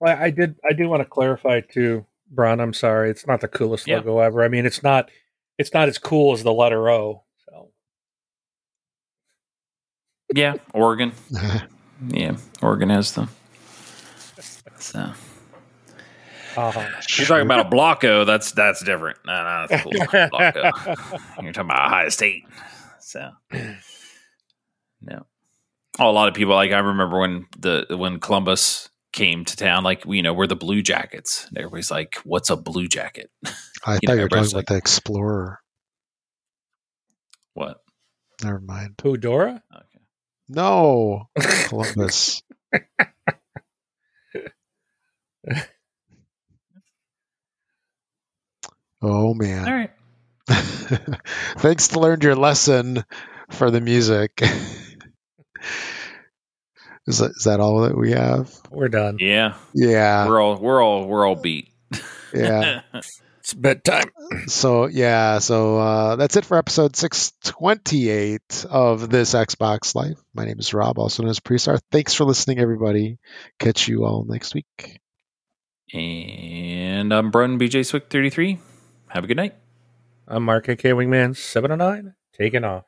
Well, I did. I do want to clarify too, Brun. I'm sorry. It's not the coolest Yeah. logo ever. I mean, it's not. It's not as cool as the letter O. So Yeah, Oregon. Yeah, Oregon has them. So uh, you're talking about a Block O. That's that's different. No, no, that's cool. Block O. You're talking about Ohio State. So no. Oh, a lot of people like I remember when the when Columbus came to town, like you know, we're the Blue Jackets. And everybody's like, "What's a Blue Jacket?" I You thought know, you were talking everybody's about like- the Explorer. What? Never mind. Pudora. Okay. No, Columbus. oh man. All right. Thanks to learned your lesson for the music. Is, that, is that all that we have? We're done. Yeah, Yeah. we're all we're all we're all beat. Yeah. It's bedtime. So yeah, so uh, that's it for episode 628 of this Xbox Life. My name is Rob, also known as Prestar. Thanks for listening, everybody. Catch you all next week. and I'm Brun BJ Swick 33. Have a good night. I'm Mark AK Wingman 709. Taking off.